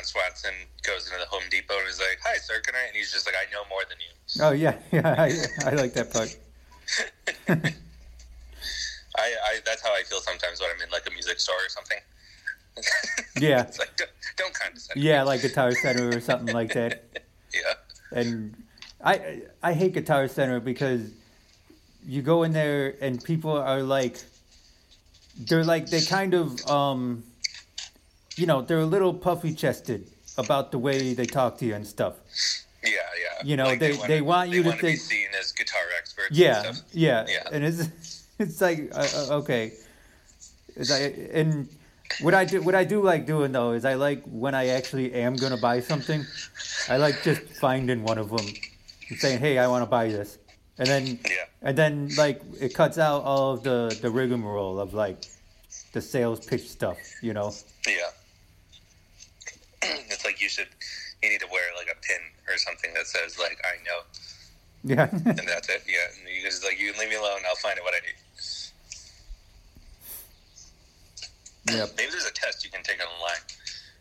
Ron Swanson goes into the Home Depot and is like, "Hi, sir, can I?" And he's just like, "I know more than you." Oh yeah, yeah, I, I like that part. I, I that's how I feel sometimes when I'm in like a music store or something. Yeah. it's like don't, don't condescend. Yeah, like Guitar Center or something like that. yeah, And I I hate Guitar Center because you go in there and people are like they're like they kind of um you know, they're a little puffy chested about the way they talk to you and stuff. yeah, yeah. You know, they- wanna- they want you to wanna be seen as guitar experts. and Yeah, stuff. yeah, Yeah. and it's it's like uh, uh, okay, it's like, and what I do what I do like doing though is I like when I actually am gonna buy something, I like just finding one of them and saying, hey, I want to buy this, and then Yeah. and then like it cuts out all of the the rigmarole of like the sales pitch stuff, you know. Yeah. It's like you should, you need to wear like a pin or something that says like I know, Yeah, and that's it. Yeah, and you just like you can leave me alone. I'll find out what I need. yeah. Maybe there's a test you can take online,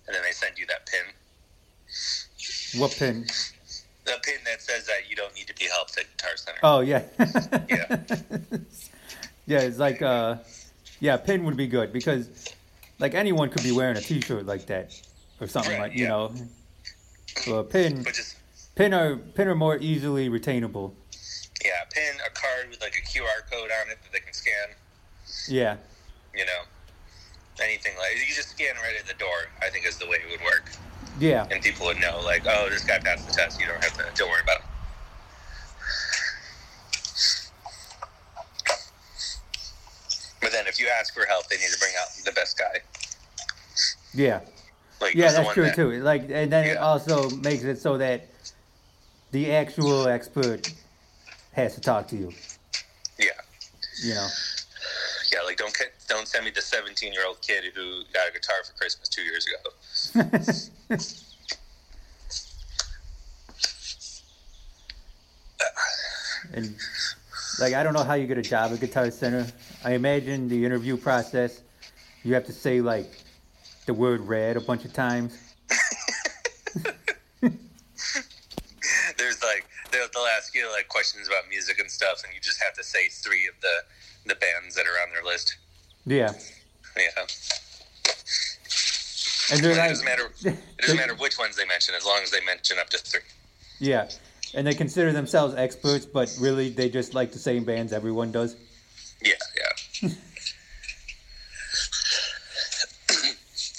and then they send you that pin. What pin? The pin that says that you don't need to be helped at Guitar Center. Oh yeah. Yeah. yeah, it's like uh yeah, pin would be good because like anyone could be wearing a t-shirt like that or something Right, like, you yeah. know. So a pin pin are pin are more easily retainable. yeah, pin a card with like a QR code on it that they can scan. Yeah. You know, anything like you just scan right at the door. I think is the way it would work, Yeah. and people would know like, oh, this guy passed the test. You don't have to don't worry about it. But then, if you ask for help, they need to bring out the best guy. Yeah. Like Yeah, that's true that- too. Like and then it also makes it so that the actual expert has to talk to you, Yeah, you know. yeah. Like don't don't send me the seventeen year old kid who got a guitar for Christmas two years ago. And like I don't know how you get a job at Guitar Center. I imagine the interview process, you have to say like the word red a bunch of times. There's like they'll, they'll ask you like questions about music and stuff, and you just have to say three of the the bands that are on their list. Yeah. Yeah, And they're it like doesn't matter. It doesn't matter which ones they mention, as long as they mention up to three. Yeah. And they consider themselves experts, but really they just like the same bands everyone does. Yeah.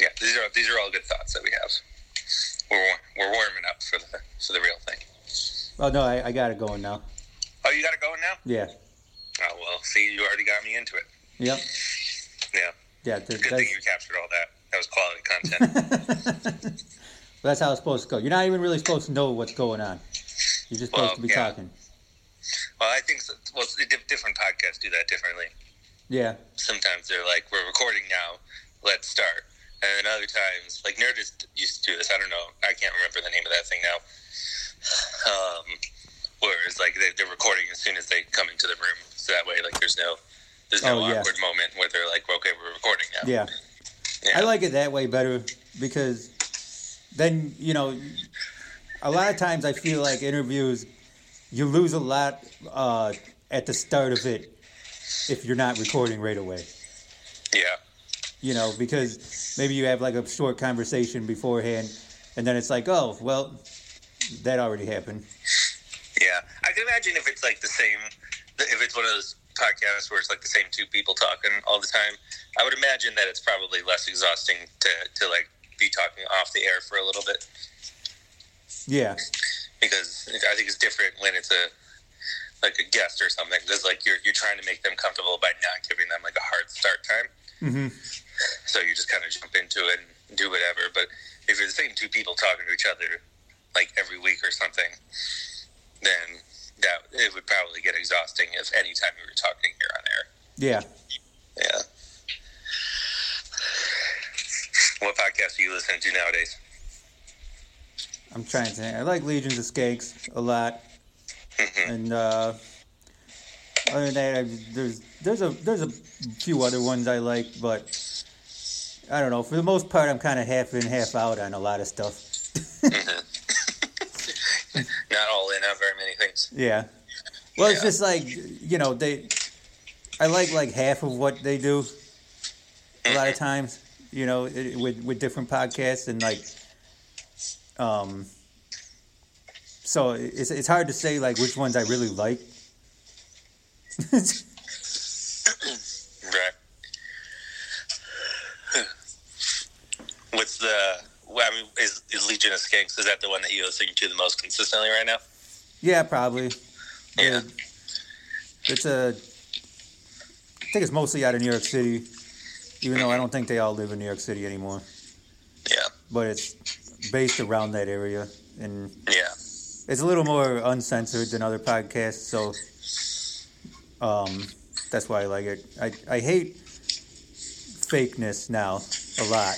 yeah, these are all good thoughts that we have. We're we're warming up for the for the real thing. Oh no, I, I got it going now. Oh, you got it going now? Yeah. Oh well, see, you already got me into it. Yep. Yeah, Yeah. th- good that's, thing you captured all that. That was quality content. that's how it's supposed to go. You're not even really supposed to know what's going on. You're just supposed Well, to be yeah. talking. well, I think so, well, di- different podcasts do that differently. Yeah. Sometimes they're like, "We're recording now, let's start," and then other times, like Nerdist used to do this. I don't know, I can't remember the name of that thing now. Um, whereas like they, they're recording as soon as they come into the room, so that way like there's no there's no Oh, awkward moment where they're like, "Okay, we're recording now." Yeah. Yeah. I like it that way better because then, you know, a lot of times I feel like interviews, you lose a lot uh, at the start of it if you're not recording right away. yeah, You know, because maybe you have like a short conversation beforehand and then it's like, oh, well, that already happened. yeah. I can imagine if it's like the same, if it's one of those podcasts where it's like the same two people talking all the time. I would imagine that it's probably less exhausting to to like be talking off the air for a little bit. Yeah. because I think it's different when it's a like a guest or something. Because like you're you're trying to make them comfortable by not giving them like a hard start time. hmm So you just kind of jump into it and do whatever. But if you're the same two people talking to each other like every week or something, then that it would probably get exhausting if any time you were talking here on air. Yeah. Yeah. What podcast do you listen to nowadays? I'm trying to think. I like Legions of Skanks a lot. Mhm. and uh, other than that, I, there's there's a there's a few other ones I like, but I don't know. For the most part, I'm kind of half in, half out on a lot of stuff. Mm-hmm. Not all in on very many things. Yeah. Well, it's just like you know they. I like like half of what they do. A lot of times, you know, it, with with different podcasts and like, um. So it's it's hard to say like which ones I really like. Right. What's the? Well, I mean, is, is Legion of Skanks? Is that the one that you listen to the most consistently right now? yeah, probably. Yeah. It's a. I think it's mostly out of New York City, even though I don't think they all live in New York City anymore. Yeah. But it's based around that area, and Yeah. it's a little more uncensored than other podcasts. So, um, that's why I like it. I I hate fakeness now a lot.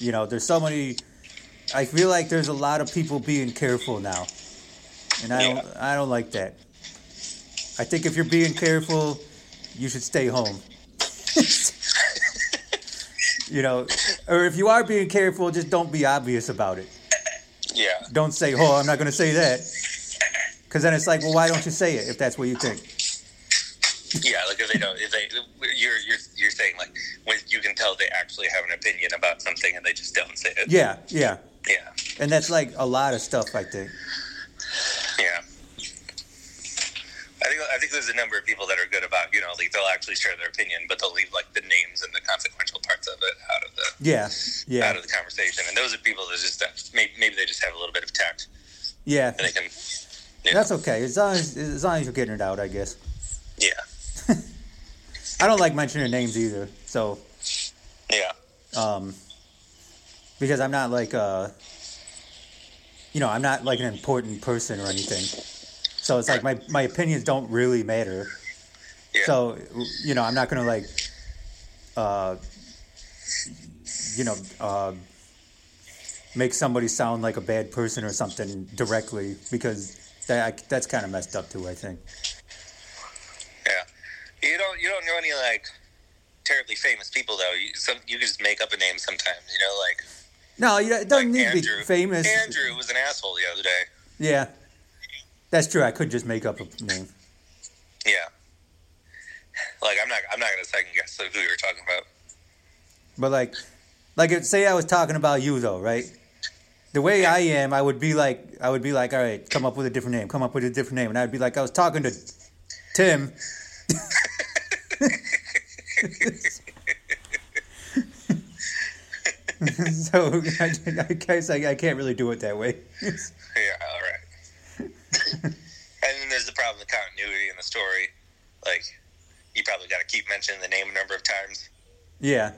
You know, there's so many. I feel like there's a lot of people being careful now, and I don't. I don't like that. I think if you're being careful, you should stay home. you know, or if you are being careful, just don't be obvious about it. Yeah. Don't say, "Oh, I'm not going to say that," because then it's like, well, why don't you say it if that's what you think? Yeah. Like if they don't, if they, you're you're you're saying like when tell they actually have an opinion about something and they just don't say it. Yeah, yeah, Yeah. and that's like a lot of stuff. I think. Yeah. I think I think there's a number of people that are good about you know like they'll actually share their opinion, but they'll leave like the names and the consequential parts of it out of the Yeah, yeah, out of the conversation. And those are people that just maybe, maybe they just have a little bit of tact yeah. and they can. Yeah. That's okay as long as as long as you're getting it out. I guess. yeah. I don't like mentioning names either. So, Yeah. um, because I'm not like uh, you know, I'm not like an important person or anything. So it's like my my opinions don't really matter. Yeah. So you know, I'm not gonna like, uh, you know, uh, make somebody sound like a bad person or something directly because that that's kind of messed up too. I think. Yeah. You don't you don't know any like terribly famous people though. You some you can just make up a name sometimes. You know, like No, it doesn't like need Andrew. to be famous. Andrew was an asshole the other day. Yeah, that's true. I could just make up a name. Yeah. Like I'm not I'm not gonna second guess who you were talking about. But like, like if, say I was talking about you though, right? The way I am, I would be like, I would be like, all right, come up with a different name, come up with a different name, and I'd be like, I was talking to Tim. so I, I guess I, I can't really do it that way. Yeah, all right. and then there's the problem with continuity in the story. Like, you probably got to keep mentioning the name a number of times. yeah.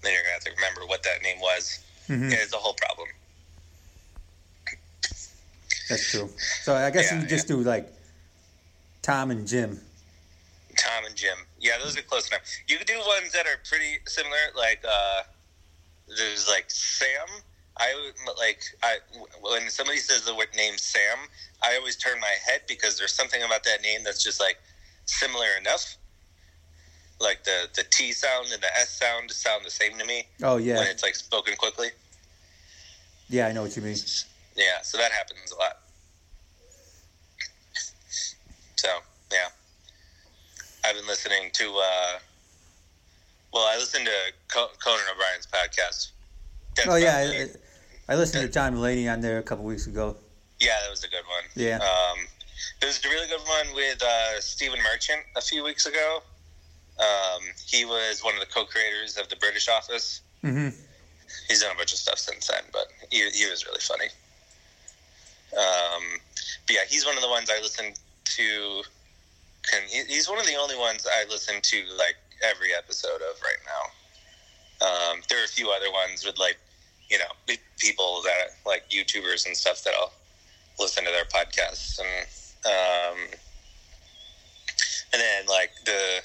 Then you're gonna have to remember what that name was. Mhm. Yeah, it's a whole problem. That's true. So I guess Yeah, you just do like Tom and Jim. Tom and Jim. Yeah, those are close enough. You could do ones that are pretty similar. Like, uh, there's like Sam. I like I when somebody says the word name Sam, I always turn my head because there's something about that name that's just like similar enough. Like the the T sound and the S sound sound the same to me Oh yeah, when it's like spoken quickly. yeah, I know what you mean. Yeah, so that happens a lot. So I've been listening to. Uh, well, I listened to Conan O'Brien's podcast. That's Oh yeah, I, I listened to John Mulaney on there a couple weeks ago. yeah, that was a good one. Yeah. Um, there was a really good one with uh, Stephen Merchant a few weeks ago. Um, he was one of the co-creators of the British Office. hmm He's done a bunch of stuff since then, but he, he was really funny. Um, but yeah, he's one of the ones I listen to. Can, he- he's one of the only ones I listen to like every episode of right now. Um, there are a few other ones with like, you know, people that like YouTubers and stuff that I'll listen to their podcasts and um, and then like the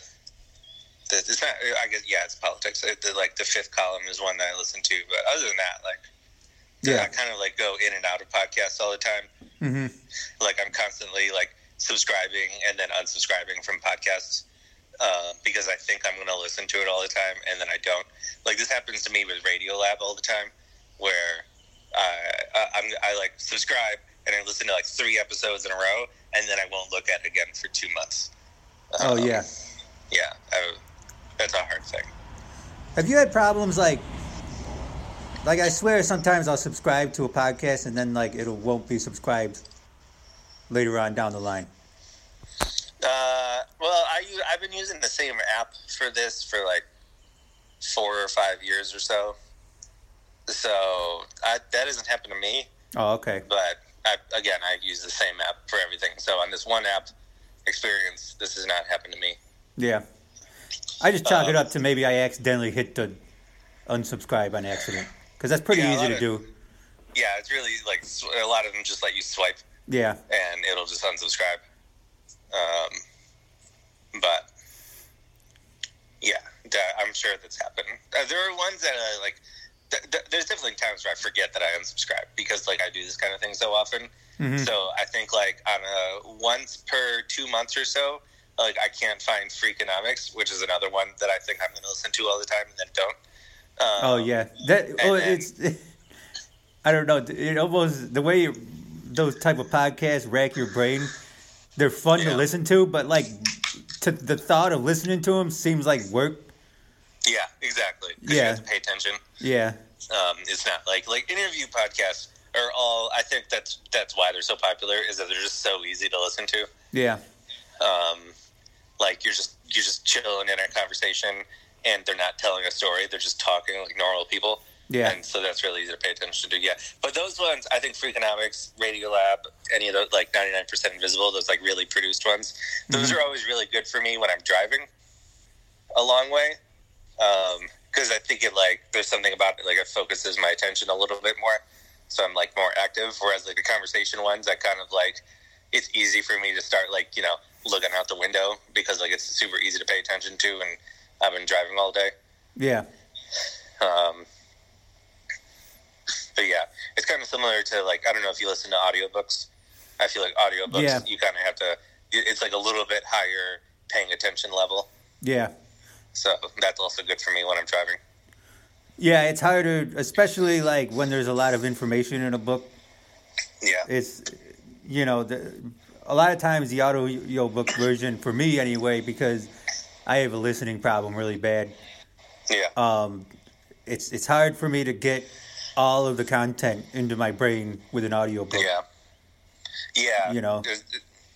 the, it's not. I guess yeah, it's politics. The, like the fifth column is one that I listen to, but other than that, like Yeah. I kind of like go in and out of podcasts all the time. hmm Like I'm constantly like subscribing and then unsubscribing from podcasts uh, because I think I'm going to listen to it all the time, and then I don't. Like this happens to me with Radio Lab all the time, where uh, I, I'm, I like subscribe and I listen to like three episodes in a row, and then I won't look at it again for two months. Oh Um, yeah. yeah, I, that's a hard thing. Have you had problems like like I swear sometimes I'll subscribe to a podcast and then like it won't be subscribed later on down the line. Uh, well, I I've been using the same app for this for like four or five years or so. So I, that doesn't happen to me, Oh, okay. but I, again, I use the same app for everything. So on this one app experience, this has not happened to me. Yeah. I just chalk it Um, up to maybe I accidentally hit the unsubscribe on accident because that's pretty Yeah, easy to of- do. Yeah, it's really like a lot of them just let you swipe Yeah. and it'll just unsubscribe. Um, but yeah, I'm sure that's happened. Uh, there are ones that uh, like. Th- th- there's definitely times where I forget that I unsubscribe because like I do this kind of thing so often. Mhm. So I think like on a once per two months or so, like I can't find Freakonomics, which is another one that I think I'm going to listen to all the time and then don't. Um, Oh yeah. That oh then- it's I don't know. It almost the way you, those type of podcasts rack your brain. They're fun to listen to, but like to the thought of listening to them seems like work. Yeah, exactly. Yeah. you have to pay attention. Yeah. Um, it's not like like interview podcasts are all. I think that's that's why they're so popular is that they're just so easy to listen to. Yeah. Um, like you're just you're just chilling in a conversation, and they're not telling a story. They're just talking like normal people. Yeah. And so that's really easy to pay attention to. Yeah. But those ones, I think Freakonomics, Radio Lab, any of those, like 99% Invisible, those like really produced ones, those Mhm. are always really good for me when I'm driving a long way. Because I think it like, there's something about it, like it focuses my attention a little bit more. So I'm like more active. Whereas like the conversation ones, I kind of like, it's easy for me to start like, you know, looking out the window because like it's super easy to pay attention to and I've been driving all day. Yeah. Um, but yeah, it's kind of similar to like I don't know if you listen to audiobooks. I feel like audiobooks Yeah. you kind of have to. It's like a little bit higher paying attention level. Yeah. So that's also good for me when I'm driving. Yeah, it's harder, especially like when there's a lot of information in a book. Yeah, It's, you know, the, a lot of times the audio book version for me anyway, because I have a listening problem really bad. yeah, Um, it's it's hard for me to get all of the content into my brain with an audio book. yeah, yeah. You know. There's-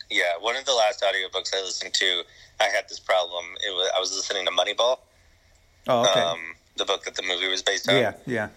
yeah. One of the last audiobooks I listened to, I had this problem. It was I was listening to Moneyball, Oh, okay. um, the book that the movie was based on. yeah, yeah,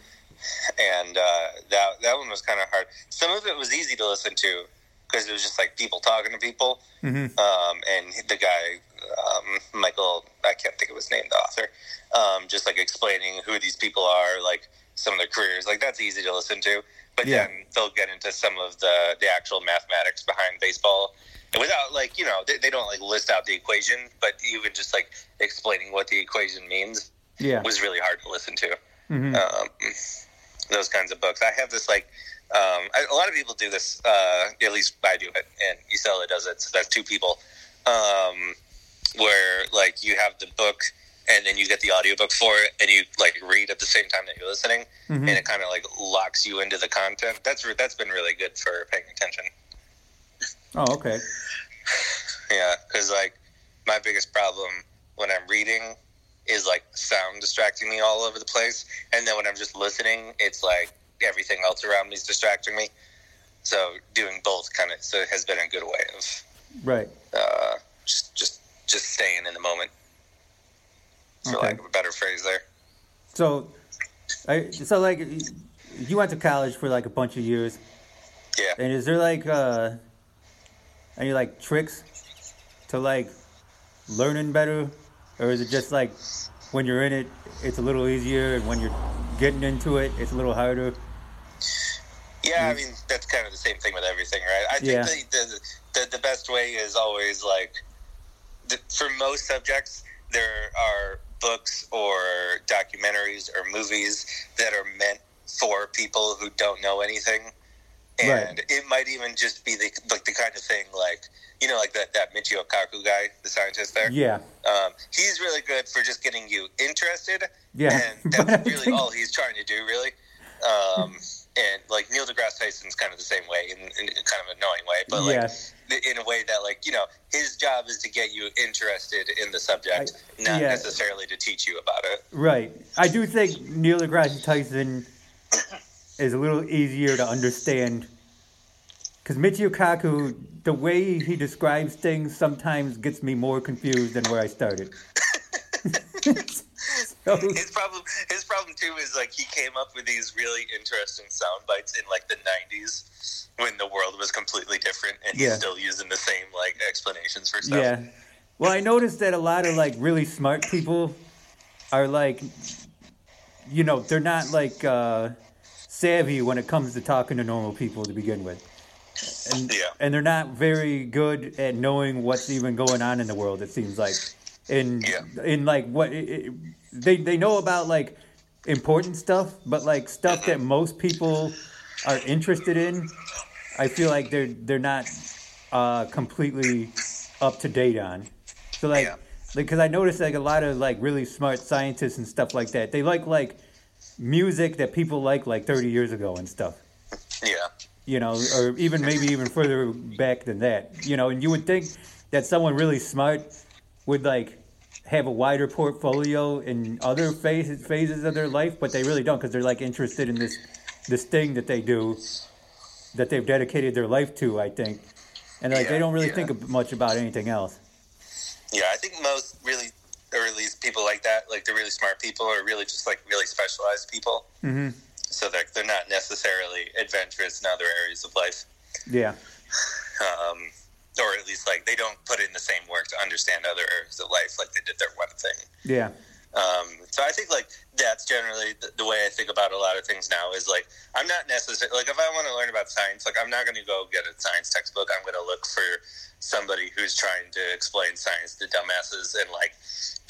and uh, that that one was kind of hard. Some of it was easy to listen to because it was just like people talking to people. hmm Um, and the guy, um, Michael, I can't think of his name, the author, um, just like explaining who these people are, like some of their careers. Like that's easy to listen to. But Yeah. then they'll get into some of the the actual mathematics behind baseball. And without like you know they, they don't like list out the equation, but even just like explaining what the equation means yeah. was really hard to listen to hmm um, those kinds of books. I have this like um, I, a lot of people do this. Uh, at least I do it, and Isela does it. So that's two people. Um, where like you have the book, and then you get the audiobook for it, and you like read at the same time that you're listening, hmm and it kind of like locks you into the content. That's re- that's been really good for paying attention. Oh, okay. Yeah, because like my biggest problem when I'm reading is like sound distracting me all over the place, and then when I'm just listening, it's like everything else around me is distracting me. So doing both kind of so has been a good way of Right. uh, just just just staying in the moment, for Okay. lack of a better phrase. There, So, I, so like, you went to college for like a bunch of years, yeah. and is there like uh, any like tricks to like learning better, or is it just like when you're in it, it's a little easier, and when you're getting into it, it's a little harder? Yeah, I mean that's kind of the same thing with everything, right? I think Yeah. the, the, the the best way is always like the, for most subjects there are books or documentaries or movies that are meant for people who don't know anything and Right. it might even just be the like the kind of thing like you know like that that Michio Kaku guy, the scientist there. Yeah. Um, he's really good for just getting you interested. Yeah. and that's really think- all he's trying to do, really. Um, and like Neil deGrasse Tyson's kind of the same way, in, in kind of annoying way, but like Yes. In a way that like you know his job is to get you interested in the subject, I- not yeah. necessarily to teach you about it. Right. I do think Neil deGrasse Tyson is a little easier to understand because Michio Kaku, the way he describes things sometimes gets me more confused than where I started. so, His problem, his problem too, is like he came up with these really interesting sound bites in like the '90s when the world was completely different, and he's still using the same like explanations for stuff. yeah. Well, I noticed that a lot of like really smart people are like, you know, they're not like uh, savvy when it comes to talking to normal people to begin with. And, Yeah. and they're not very good at knowing what's even going on in the world. It seems like, in Yeah. in like what it, it- they they know about like important stuff, but like stuff that most people are interested in. I feel like they're they're not uh, completely up to date on. So like, Yeah. because I noticed like a lot of like really smart scientists and stuff like that. They like like music that people like like 30 years ago and stuff Yeah. you know, or even maybe even further back than that, you know, and you would think that someone really smart would like have a wider portfolio in other phases phases of their life, but they really don't because they're like interested in this this thing that they do that they've dedicated their life to, I think, and like they don't really yeah. think much about anything else. Yeah, I think most really, or at least people like that, like the really smart people, are really just like really specialized people. hmm So they're they're not necessarily adventurous in other areas of life, Yeah, um, or at least like they don't put in the same work to understand other areas of life like they did their one thing. yeah, Um, so I think like that's generally the, the way I think about a lot of things now is like I'm not necessarily like if I want to learn about science, like I'm not going to go get a science textbook. I'm going to look for somebody who's trying to explain science to dumbasses and like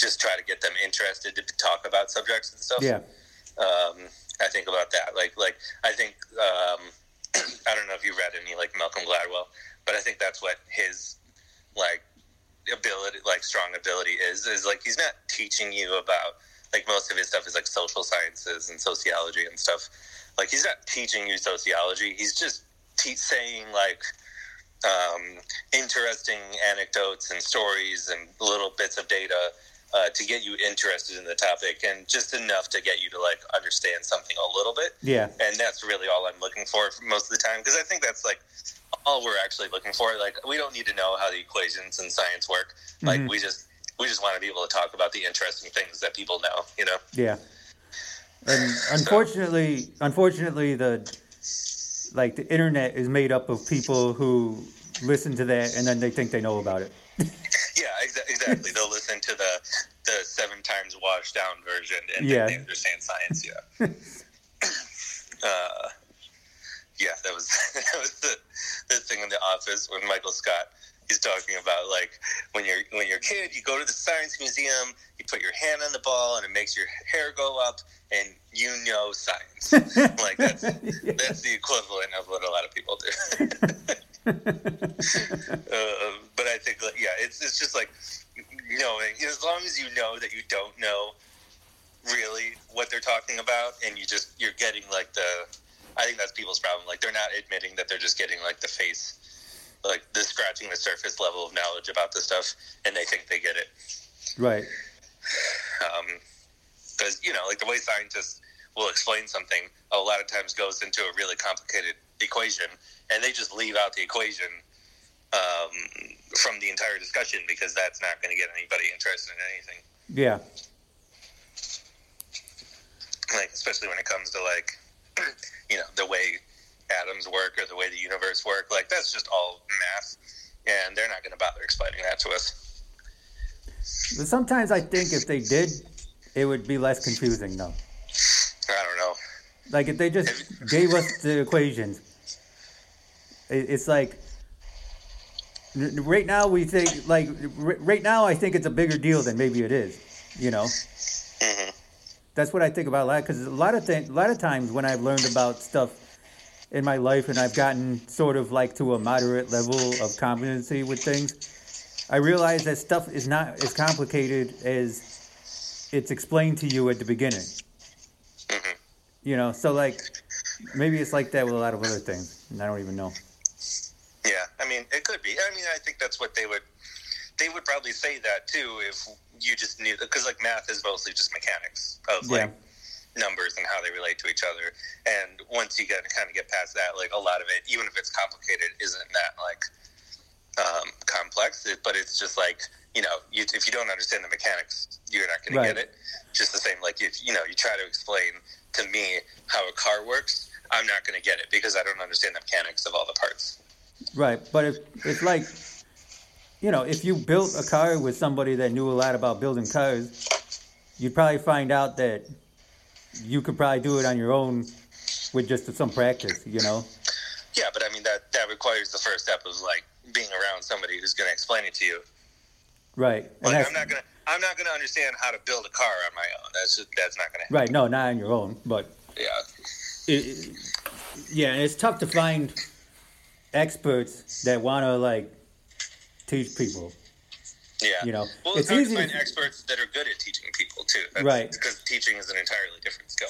just try to get them interested to talk about subjects and stuff. yeah, Um, I think about that. Like like I think um, I don't know if you read any like Malcolm Gladwell, but I think that's what his like ability like strong ability is is like he's not teaching you about like most of his stuff is like social sciences and sociology and stuff. Like he's not teaching you sociology. He's just te- saying like um, interesting anecdotes and stories and little bits of data uh, to get you interested in the topic and just enough to get you to like understand something a little bit. Yeah, and that's really all I'm looking for most of the time because I think that's like all we're actually looking for. Like we don't need to know how the equations and science work. Like Mhm. we just we just want to be able to talk about the interesting things that people know. You know? yeah. And unfortunately, unfortunately, the like the internet is made up of people who listen to that and then they think they know about it. Yeah, exa- exactly. They'll listen to the the seven times washed down version and Yeah. think they understand science. Yeah. uh, yeah, that was that was the the thing in the office when Michael Scott he's talking about like when you're when you're a kid, you go to the science museum, you put your hand on the ball, and it makes your hair go up, and you know science. like that's that's the equivalent of what a lot of people do. uh, but I think, like, yeah, it's it's just like knowing as long as you know that you don't know really what they're talking about, and you just you're getting like the. I think that's people's problem. Like they're not admitting that they're just getting like the face, like the scratching the surface level of knowledge about the stuff, and they think they get it. right. Because you know, like the way scientists will explain something, a lot of times goes into a really complicated equation, and they just leave out the equation um, from the entire discussion because that's not going to get anybody interested in anything. Yeah. Like especially when it comes to like, you know, the way atoms work or the way the universe work. Like that's just all math, and they're not going to bother explaining that to us. But sometimes I think if they did, it would be less confusing though. I don't know. Like if they just gave us the equations, it's like right now we think like right now I think it's a bigger deal than maybe it is. You know, hmm that's what I think about a lot because a lot of things, a lot of times when I've learned about stuff in my life and I've gotten sort of like to a moderate level of competency with things, I realize that stuff is not as complicated as it's explained to you at the beginning. Mhm. You know, so like maybe it's like that with a lot of other things, and I don't even know. Yeah, I mean, it could be. I mean, I think that's what they would. They would probably say that too if you just knew because like math is mostly just mechanics of Yeah. like numbers and how they relate to each other. And once you get kind of get past that, like a lot of it, even if it's complicated, isn't that like um, complex. It, but it's just like you know, you, if you don't understand the mechanics, you're not going Right. to get it. Just the same, like if you know, you try to explain to me how a car works, I'm not going to get it because I don't understand the mechanics of all the parts. Right, but if it's like, you know, if you built a car with somebody that knew a lot about building cars, you'd probably find out that you could probably do it on your own with just some practice, you know. Yeah, but I mean that that requires the first step of like being around somebody who's going to explain it to you. Right, Like I'm not gonna I'm not gonna understand how to build a car on my own. That's just, that's not gonna happen. right. No, not on your own, but Yeah. it, yeah, it's tough to find experts that want to like teach people. Yeah. You know, well, it's it's, hard easy to find to- experts that are good at teaching people too. That's, Right. Because teaching is an entirely different skill.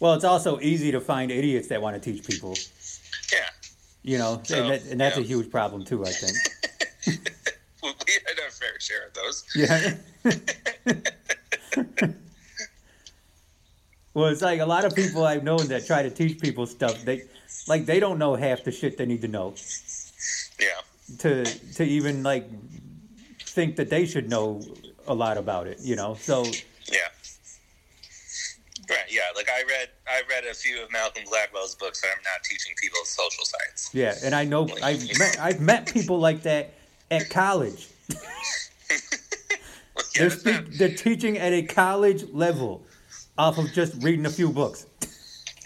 Well, it's also easy to find idiots that want to teach people. Yeah. You know, So, and, that, and that's a huge problem too. I think. we we had our fair share of those. Yeah. well, it's like a lot of people I've known that try to teach people stuff. They like they don't know half the shit they need to know Yeah. To to even like think that they should know a lot about it. You know, so Yeah. Right. Yeah. Like I read I read a few of Malcolm Gladwell's books, and I'm not teaching people social science. yeah, and I know I've met I've met people like that at college. Yeah, They're that's not- they're teaching at a college level off of just reading a few books.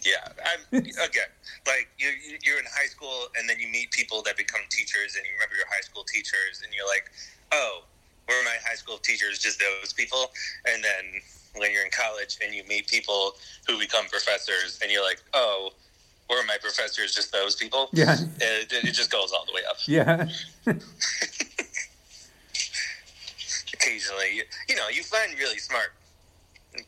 Yeah, I'm again like you you're in high school and then you meet people that become teachers and you remember your high school teachers and you're like, oh, were my high school teachers just those people? And then when you're in college and you meet people who become professors and you're like, oh, were my professors just those people? Yeah. it, it just goes all the way up. Yeah. Occasionally, you, you know, you find really smart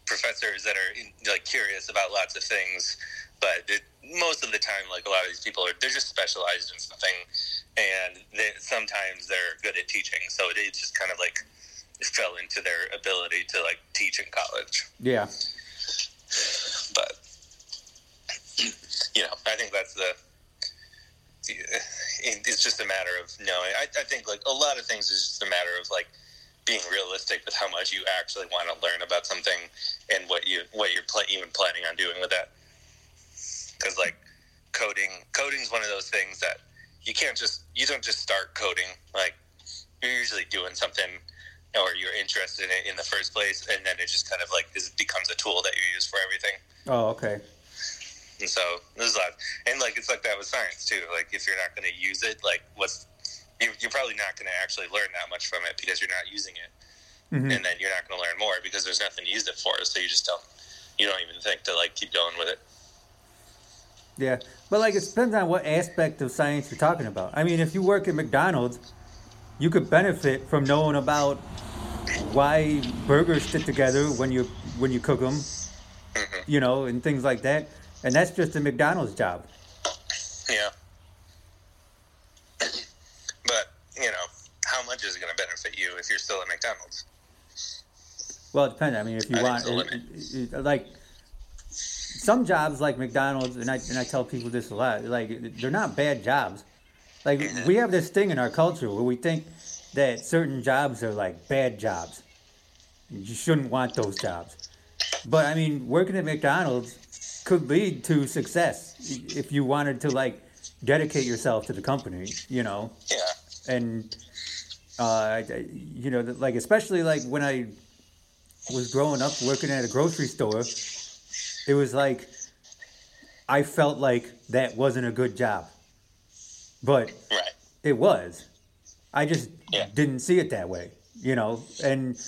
professors that are like curious about lots of things, but it, most of the time, like a lot of these people are, they're just specialized in something, and they, sometimes they're good at teaching. So it, it just kind of like fell into their ability to like teach in college. Yeah. But you know, I think that's the. It's just a matter of knowing. I, I think like a lot of things is just a matter of like being realistic with how much you actually want to learn about something and what you what you're pl- even planning on doing with that. Coding, coding's one of those things that you can't just you don't just start coding. Like you're usually doing something or you're interested in it in the first place, and then it just kind of like is, becomes a tool that you use for everything. Oh, okay. And so there's a lot, and like it's like that with science too. Like if you're not going to use it, like what's you- you're probably not going to actually learn that much from it because you're not using it, Mhm. and then you're not going to learn more because there's nothing to use it for. So you just don't you don't even think to like keep going with it. Yeah, but like it depends on what aspect of science you're talking about. I mean, if you work at McDonald's, you could benefit from knowing about why burgers stick together when you when you cook them, hmm you know, and things like that. And that's just a McDonald's job. Yeah, but you know how much is it going to benefit you if you're still at McDonald's? Well, it depends. I mean, if you I want, it, it- it- like some jobs, like McDonald's, and I and I tell people this a lot. Like they're not bad jobs. Like we have this thing in our culture where we think that certain jobs are like bad jobs. You shouldn't want those jobs. But I mean, working at McDonald's could lead to success if you wanted to like dedicate yourself to the company. You know Yeah, and uh, you know, like especially like when I was growing up working at a grocery store, it was like I felt like that wasn't a good job, but right. it was. I just Yeah. didn't see it that way, you know, and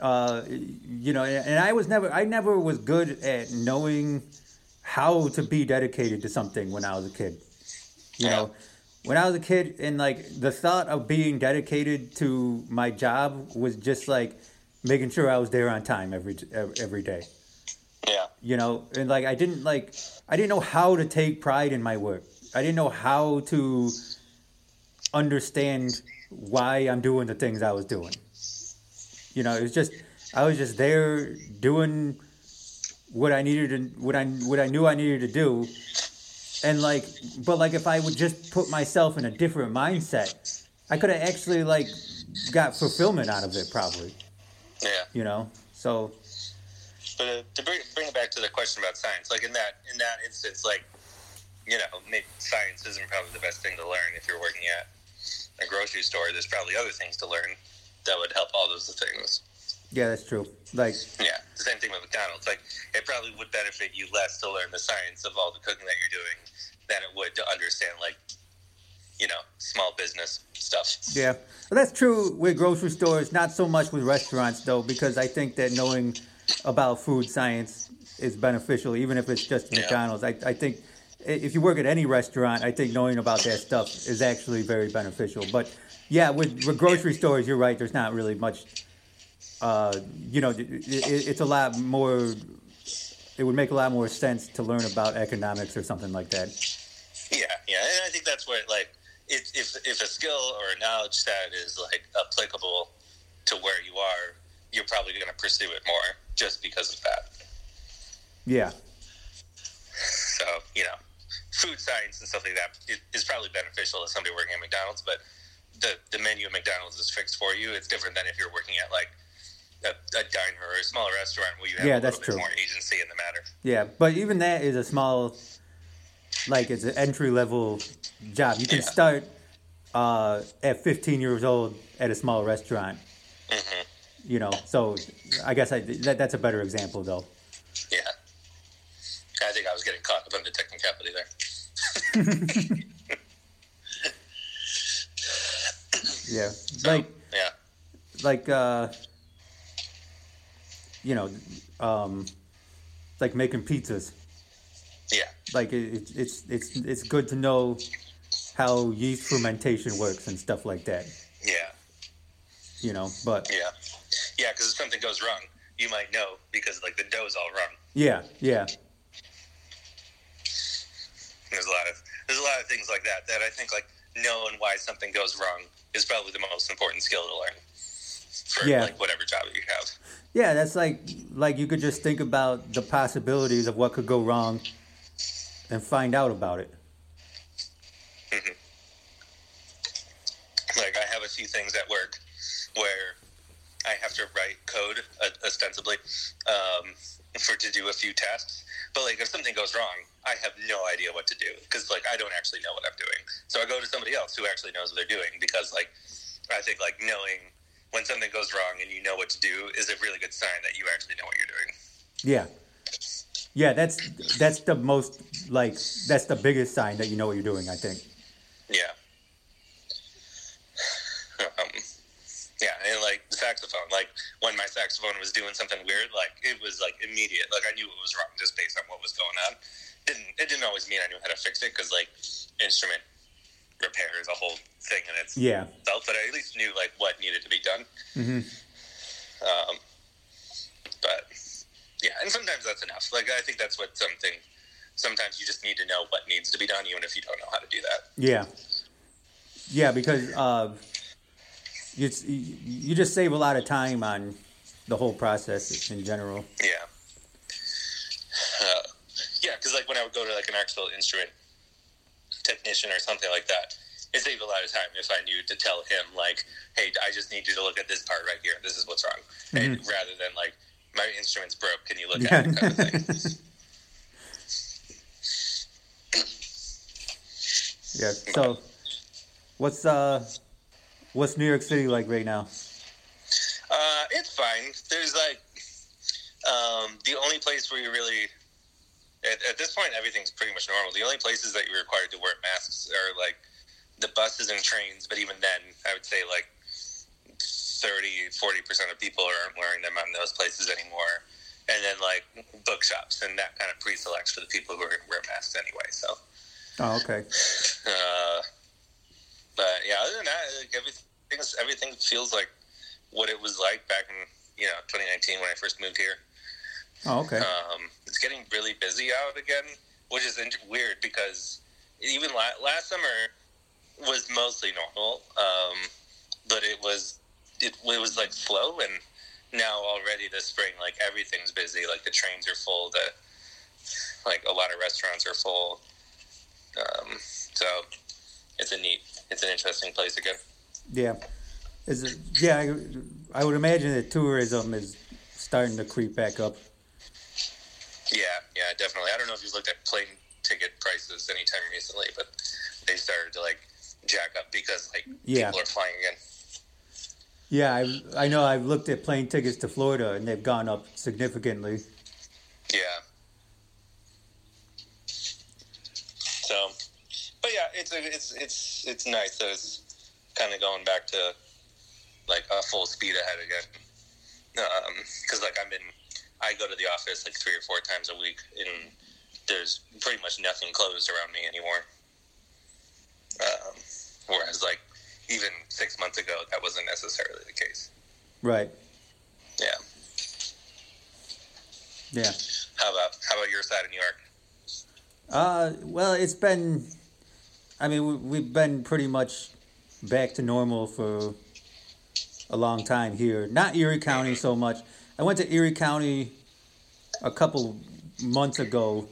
uh, you know, and I was never, I never was good at knowing how to be dedicated to something when I was a kid. You know, when I was a kid, and like the thought of being dedicated to my job was just like making sure I was there on time every every day. Yeah. You know, and like I didn't like I didn't know how to take pride in my work. I didn't know how to understand why I'm doing the things I was doing. You know, it was just I was just there doing what I needed to what I what I knew I needed to do. And like but like if I would just put myself in a different mindset, I could have actually like got fulfillment out of it probably, Yeah. you know. So But to bring, bring it back to the question about science, like in that in that instance, like you know, maybe science isn't probably the best thing to learn if you're working at a grocery store. There's probably other things to learn that would help all those things. yeah, that's true. Like Yeah, the same thing with McDonald's. Like it probably would benefit you less to learn the science of all the cooking that you're doing than it would to understand like you know small business stuff. Yeah, well, that's true with grocery stores. Not so much with restaurants, though, because I think that knowing about food science is beneficial, even if it's just Yeah. McDonald's. I, I think if you work at any restaurant, I think knowing about that stuff is actually very beneficial. But yeah, with, with grocery stores, you're right. There's not really much. Uh, you know, it, it, it's a lot more. It would make a lot more sense to learn about economics or something like that. Yeah, yeah, and I think that's where like if if if a skill or a knowledge set is like applicable to where you are, you're probably going to pursue it more just because of that. Yeah, So you know, food science and stuff like that is- probably beneficial to somebody working at McDonald's, but the the menu at McDonald's is fixed for you. It's different than if you're working at like a, a diner or a small restaurant where you have Yeah, a that's little bit true. more agency in the matter. Yeah, but even that is a small, like it's an entry level job. You can Yeah. start uh, at 15 years old at a small restaurant. hmm You know, so I guess I, that, that's a better example though. Yeah, I think I was getting caught up in the technicality there. Yeah, So, like yeah, like uh, you know, um, like making pizzas. yeah, Like it, it, it's it's it's good to know how yeast fermentation works and stuff like that. yeah. You know, but Yeah, yeah. Because if something goes wrong, you might know because like the dough's all wrong. yeah, yeah, There's a lot of there's a lot of things like that that I think like knowing why something goes wrong is probably the most important skill to learn for Yeah. like whatever job you have. Yeah, that's like like you could just think about the possibilities of what could go wrong and find out about it. Mm-hmm. Like I have a few things at work where I have to write code uh, ostensibly um, for to do a few tasks. But like if something goes wrong, I have no idea what to do because like I don't actually know what I'm doing. So I go to somebody else who actually knows what they're doing because like I think like knowing when something goes wrong and you know what to do is a really good sign that you actually know what you're doing. Yeah. Yeah, that's that's the most like that's the biggest sign that you know what you're doing, I think. Yeah. Um, yeah, and like the saxophone, like when my saxophone was doing something weird, like it was like immediate. Like I knew it was wrong just based on what was going on. Didn't it didn't always mean I knew how to fix it because like instrument repair is a whole thing in itself. Yeah. But I at least knew like what needed to be done. Mhm. Um, but yeah, and sometimes that's enough. Like I think that's what something. Sometimes you just need to know what needs to be done, even if you don't know how to do that. Yeah. Yeah, because uh you you just save a lot of time on the whole process in general. Yeah. Uh, yeah, because like when I would go to like an actual instrument technician or something like that, it saved a lot of time if I knew to tell him like, "Hey, I just need you to look at this part right here. This is what's wrong," and rather than like, "My instrument's broke. Can you look at it?" kind of thing. Yeah. So what's uh what's New York City like right now? Uh, it's fine. There's like um, the only place where you really at, at this point everything's pretty much normal. The only places that you're required to wear masks are like the buses and trains. But even then, I would say like 30, 40 percent of people aren't wearing them on those places anymore. and then like bookshops, and that kind of pre-selects for the people who are, going to wear masks anyway. So, Oh, okay. uh, but yeah, other than that, like everything everything feels like what it was like back in you know 2019 when I first moved here. Oh, okay. Um, it's getting really busy out again, which is weird because even la- last summer was mostly normal, um, but it was it, it was like slow, and now already this spring, like everything's busy. Like the trains are full, the like a lot of restaurants are full. Um, so it's a neat, it's an interesting place to again. Yeah. Is it, yeah, I, I would imagine that tourism is starting to creep back up. Yeah, yeah, definitely. I don't know if you've looked at plane ticket prices anytime recently, but they started to like jack up because like Yeah. people are flying again. Yeah, I, I know I've looked at plane tickets to Florida and they've gone up significantly. Yeah. So, but yeah, it's a, it's it's it's nice that it's kind of going back to like a full speed ahead again. Because like I'm in, I go to the office like three or four times a week, and there's pretty much nothing closed around me anymore. Um, whereas like even six months ago, that wasn't necessarily the case. Right. Yeah. Yeah. How about how about your side of New York? Uh, well, it's been, I mean, we, we've been pretty much back to normal for a long time here. Not Erie County so much. I went to Erie County a couple months ago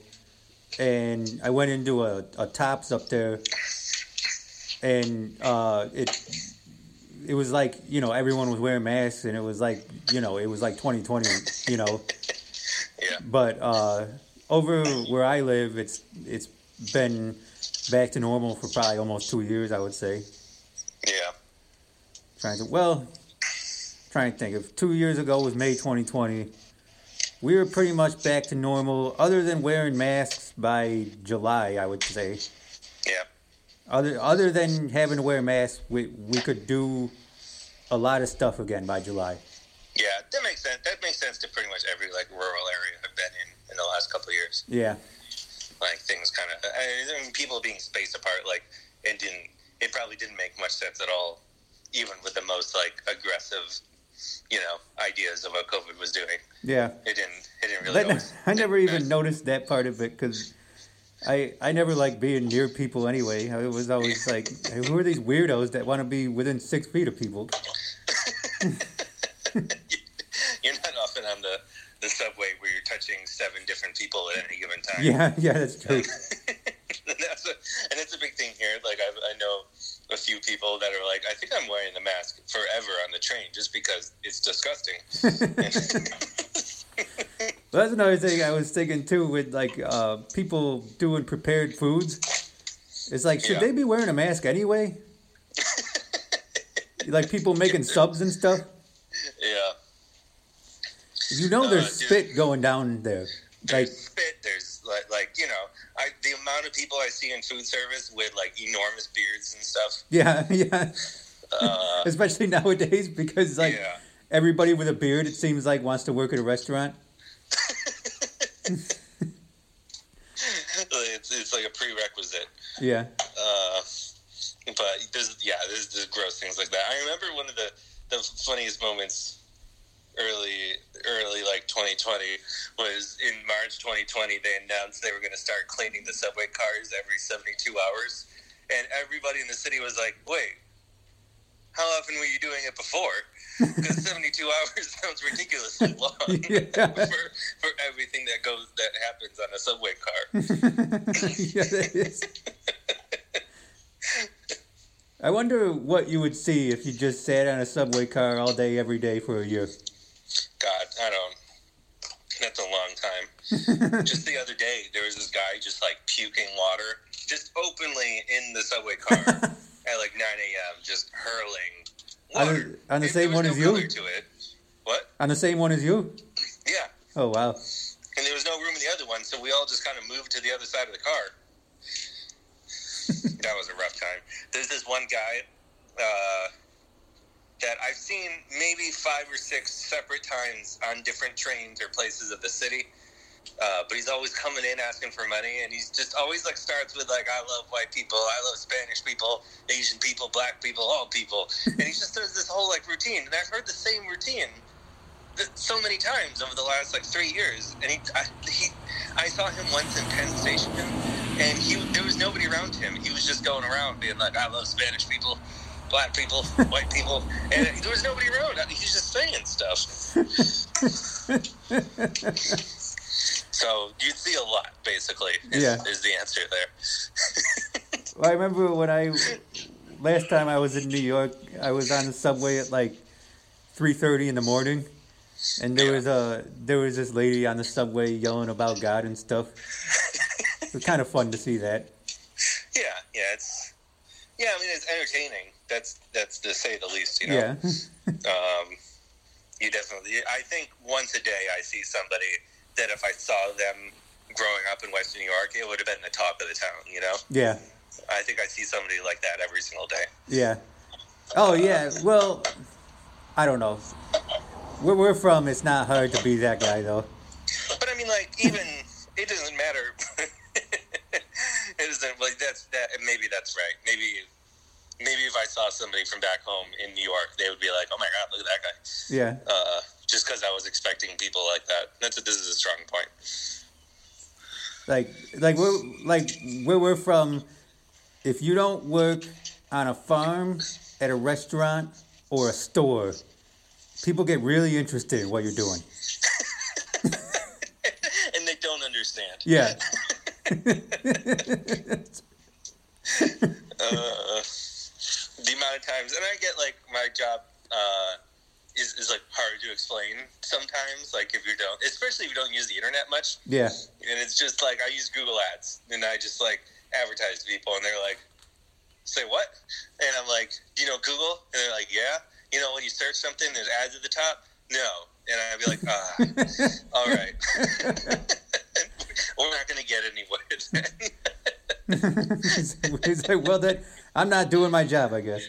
and I went into a, a Tops up there and uh, it it was like, you know, everyone was wearing masks and it was like, you know, it was like 2020, you know. Yeah. But uh, over where I live, it's it's been back to normal for probably almost two years, I would say. Yeah. Trying to well, trying to think. If two years ago was May 2020, we were pretty much back to normal, other than wearing masks by July, I would say. Yeah. Other other than having to wear masks, we we could do a lot of stuff again by July. Yeah, that makes sense. That makes sense to pretty much every like rural area I've been in in the last couple of years. Yeah, Like things kind of, I mean, people being spaced apart. Like it didn't. It probably didn't make much sense at all, even with the most like aggressive, you know, ideas of what COVID was doing. yeah. It didn't. It didn't really. But always- I never even Nice. noticed that part of it because I I never liked being near people anyway. I was always like, hey, who are these weirdos that want to be within six feet of people? You're not often on the the subway where you're touching seven different people at any given time. Yeah, yeah, that's true. and that's a and it's a big thing here. Like I, I know a few people that are like, I think I'm wearing the mask forever on the train just because it's disgusting. Well, that's another thing I was thinking too with like uh, people doing prepared foods. It's like, should Yeah. they be wearing a mask anyway? like people making subs and stuff. yeah, You know, Uh, there's dude. spit going down there. Like, spit. There's like, like you know, I, the amount of people I see in food service with like enormous beards and stuff. yeah, yeah. Uh, Especially nowadays because like yeah, everybody with a beard, it seems like wants to work at a restaurant. it's it's like a prerequisite. Yeah. Uh, but there's yeah, there's, there's gross things like that. I remember one of the the funniest moments early early like 2020 was in March 2020. They announced they were going to start cleaning the subway cars every 72 hours, and everybody in the city was like, "Wait, how often were you doing it before?" Because 72 hours sounds ridiculously long Yeah. for, for everything that goes that happens on a subway car. yeah. I wonder what you would see if you just sat on a subway car all day, every day for a year. God, I don't. That's a long time. just the other day, there was this guy just like puking water, just openly in the subway car at like 9 a.m., just hurling water. the- the same one no as you? To it. What? On the same one as you? Yeah, Oh wow. and there was no room in the other one, so we all just kind of moved to the other side of the car. that was a rough time. There's this one guy uh, that I've seen maybe five or six separate times on different trains or places of the city. Uh, but he's always coming in asking for money, and he's just always like starts with like, "I love white people, I love Spanish people, Asian people, black people, all people," and he just does this whole like routine. And I've heard the same routine th- so many times over the last like three years. And he, I, he, I saw him once in Penn Station, and he there was nobody around him. He was just going around being like, "I love Spanish people." Black people, white people, and there was nobody around. He's just saying stuff. So you see a lot, basically. Is, Yeah. is the answer there? Well, I remember when I last time I was in New York, I was on the subway at like three thirty in the morning, and there was a there was this lady on the subway yelling about God and stuff. It was kind of fun to see that. yeah, yeah. It's yeah. I mean, it's entertaining. That's that's to say the least. You know. Yeah, Um, you definitely. I think once a day I see somebody that if I saw them growing up in Western New York, it would have been the talk of the town. You know. yeah, I think I see somebody like that every single day. yeah. Oh yeah. Well, I don't know. Where we're from, it's not hard to be that guy though. But I mean, like, even it doesn't matter. it isn't like that's that. Maybe that's right. Maybe, maybe if I saw somebody from back home in New York, they would be like, "Oh my god, look at that guy." Yeah. Uh, just because I was expecting people like that. That's a, this is a strong point. like like we're like where we're from if you don't work on a farm at a restaurant or a store people get really interested in what you're doing and they don't understand. yeah Uh, the amount of times, and I get like my job uh, is is like hard to explain sometimes. Like if you don't, especially if you don't use the internet much. yeah and it's just like I use Google Ads, and I just like advertise to people, and they're like, "Say what?" And I'm like, "Do you know Google?" And they're like, "Yeah." You know, when you search something, there's ads at the top. No, and I'd be like, "Ah, all right, we're not gonna get anywhere." He's like well that i'm not doing my job i guess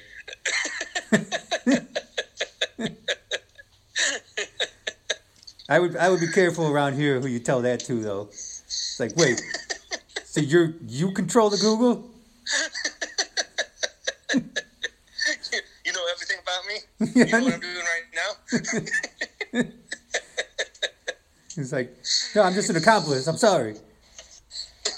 I would I would be careful around here who you tell that to though. It's like wait, so you're you control the Google? you know everything about me. You know what I'm doing right now. He's like, no, I'm just an accomplice. I'm sorry. I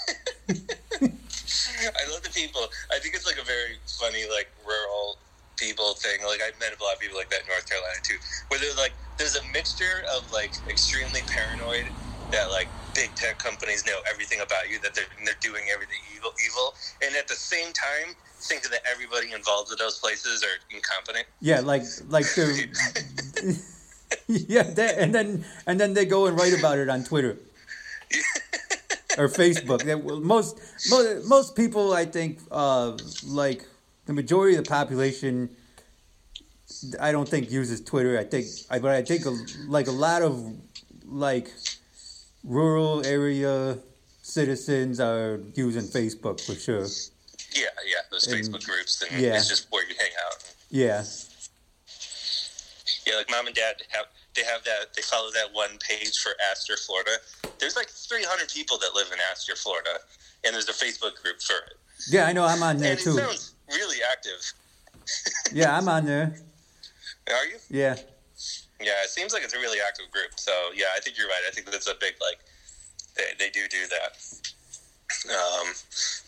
love the people. I think it's like a very funny, like rural people thing. Like I've met a lot of people like that in North Carolina too, where they're like, there's a mixture of like extremely paranoid that like big tech companies know everything about you, that they're they're doing everything evil, evil, and at the same time think that everybody involved with those places are incompetent. Yeah, like like they're yeah, that, and then and then they go and write about it on Twitter or Facebook. They, most most most people, I think, uh, like the majority of the population, I don't think uses Twitter. I think, I, but I think a, like a lot of like rural area citizens are using Facebook for sure. Yeah, yeah, those And- Facebook groups, and yeah. it's just where you hang out. Yeah, Yeah, like mom and dad have they have that they follow that one page for Astor, Florida. There's like 300 people that live in Astor, Florida, and there's a Facebook group for it. yeah, I know. I'm on there And too. sounds really active. Yeah, I'm on there. Are you? Yeah. Yeah, it seems like it's a really active group. So yeah, I think you're right. I think that's a big like they they do do that. Um,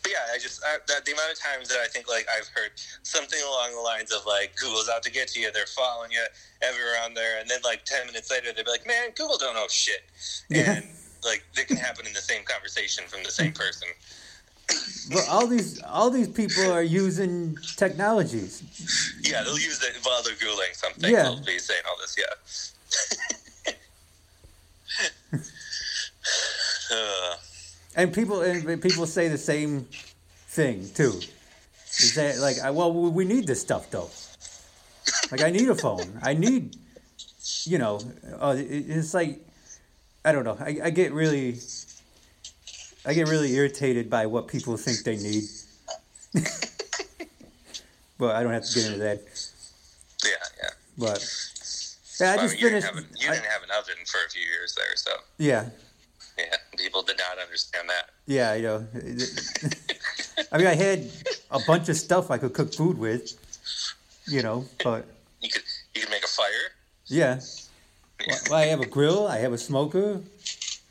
but yeah, I just I, that, the amount of times that I think like I've heard something along the lines of like Google's out to get you, they're following you everywhere on there, and then like ten minutes later they'd be like, man, Google don't know shit, Yeah. and like they can happen in the same conversation from the same person. But all these all these people are using technologies. Yeah, they'll use it while they're googling something. Yeah. They'll be saying all this. Yeah. uh, And people and people say the same thing too. Is that like, well, we need this stuff though. Like, I need a phone. I need, you know, uh, it's like, I don't know. I, I get really, I get really irritated by what people think they need. but I don't have to get into that. yeah, yeah. But yeah, I Well, just you didn't, finished. have an, you I- didn't have an oven for a few years there, so yeah, yeah, people did not understand that. yeah, you know. I mean, I had a bunch of stuff I could cook food with, you know. But You could you could make a fire. yeah, well, well, I have a grill. I have a smoker.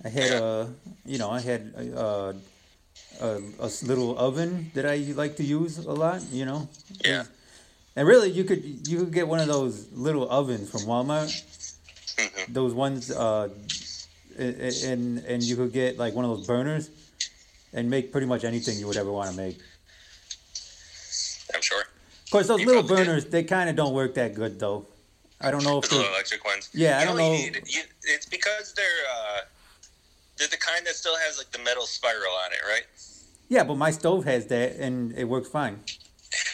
I had a, you know, I had a a little oven that I like to use a lot. You know. Yeah. And really, you could you could get one of those little ovens from Walmart. hmm Those ones, uh, a- a- and and you could get like one of those burners, and make pretty much anything you would ever want to make. I'm sure. Of course, those You little probably did. burners they kind of don't work that good though. I don't know if The electric ones. Yeah, I don't know. Need, you, it's because they're uh, they're the kind that still has like the metal spiral on it, right? yeah, but my stove has that and it works fine.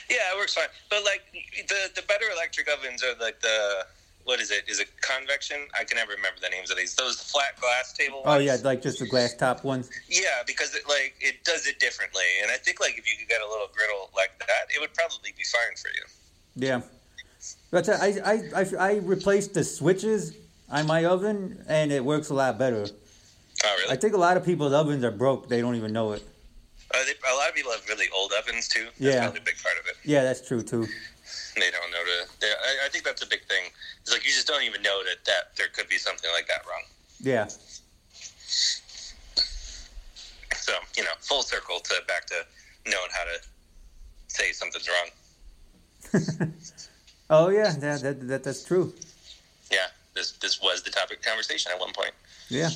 Yeah, it works fine. But like the the better electric ovens are like the what is it? Is it convection? I can never remember the names of these. Those flat glass table Oh ones. yeah, like just the glass top ones. Yeah, because it like it does it differently, and I think like if you could get a little griddle like that, it would probably be fine for you. Yeah, but uh, I I I, I replaced the switches on my oven and it works a lot better. Oh, really? I think a lot of people's ovens are broke. They don't even know it. Uh, they, a lot of people have really old ovens too. That's Yeah. probably a big part of it. Yeah, that's true too. They don't know to. they- I, I think that's a big thing. It's like you just don't even know that that there could be something like that wrong. Yeah. So you know, full circle to back to knowing how to say something's wrong. oh yeah, that, that that that's true. Yeah, this this was the topic of conversation at one point. Yeah,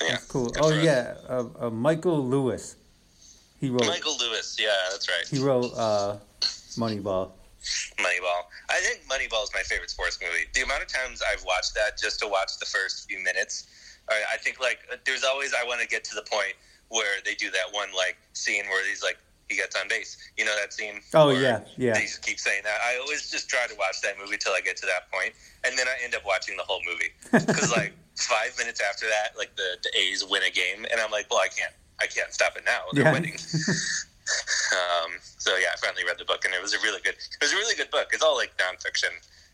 Yeah, that's cool. good Oh yeah, uh, uh, Michael Lewis. He wrote Michael Lewis. Yeah, that's right. he wrote uh, Moneyball. Moneyball. I think Moneyball is my favorite sports movie. The amount of times I've watched that just to watch the first few minutes, I, I think like there's always I want to get to the point where they do that one like scene where he's like he gets on base. You know that scene? Oh yeah, yeah, They just keep saying that. I always just try to watch that movie till I get to that point, and then I end up watching the whole movie because like five minutes after that, like the, the A's win a game, and I'm like, well, I can't, I can't stop it now. They're Yeah. winning. Um, so yeah, I finally read the book, and it was a really good. It was a really good book. It's all like nonfiction,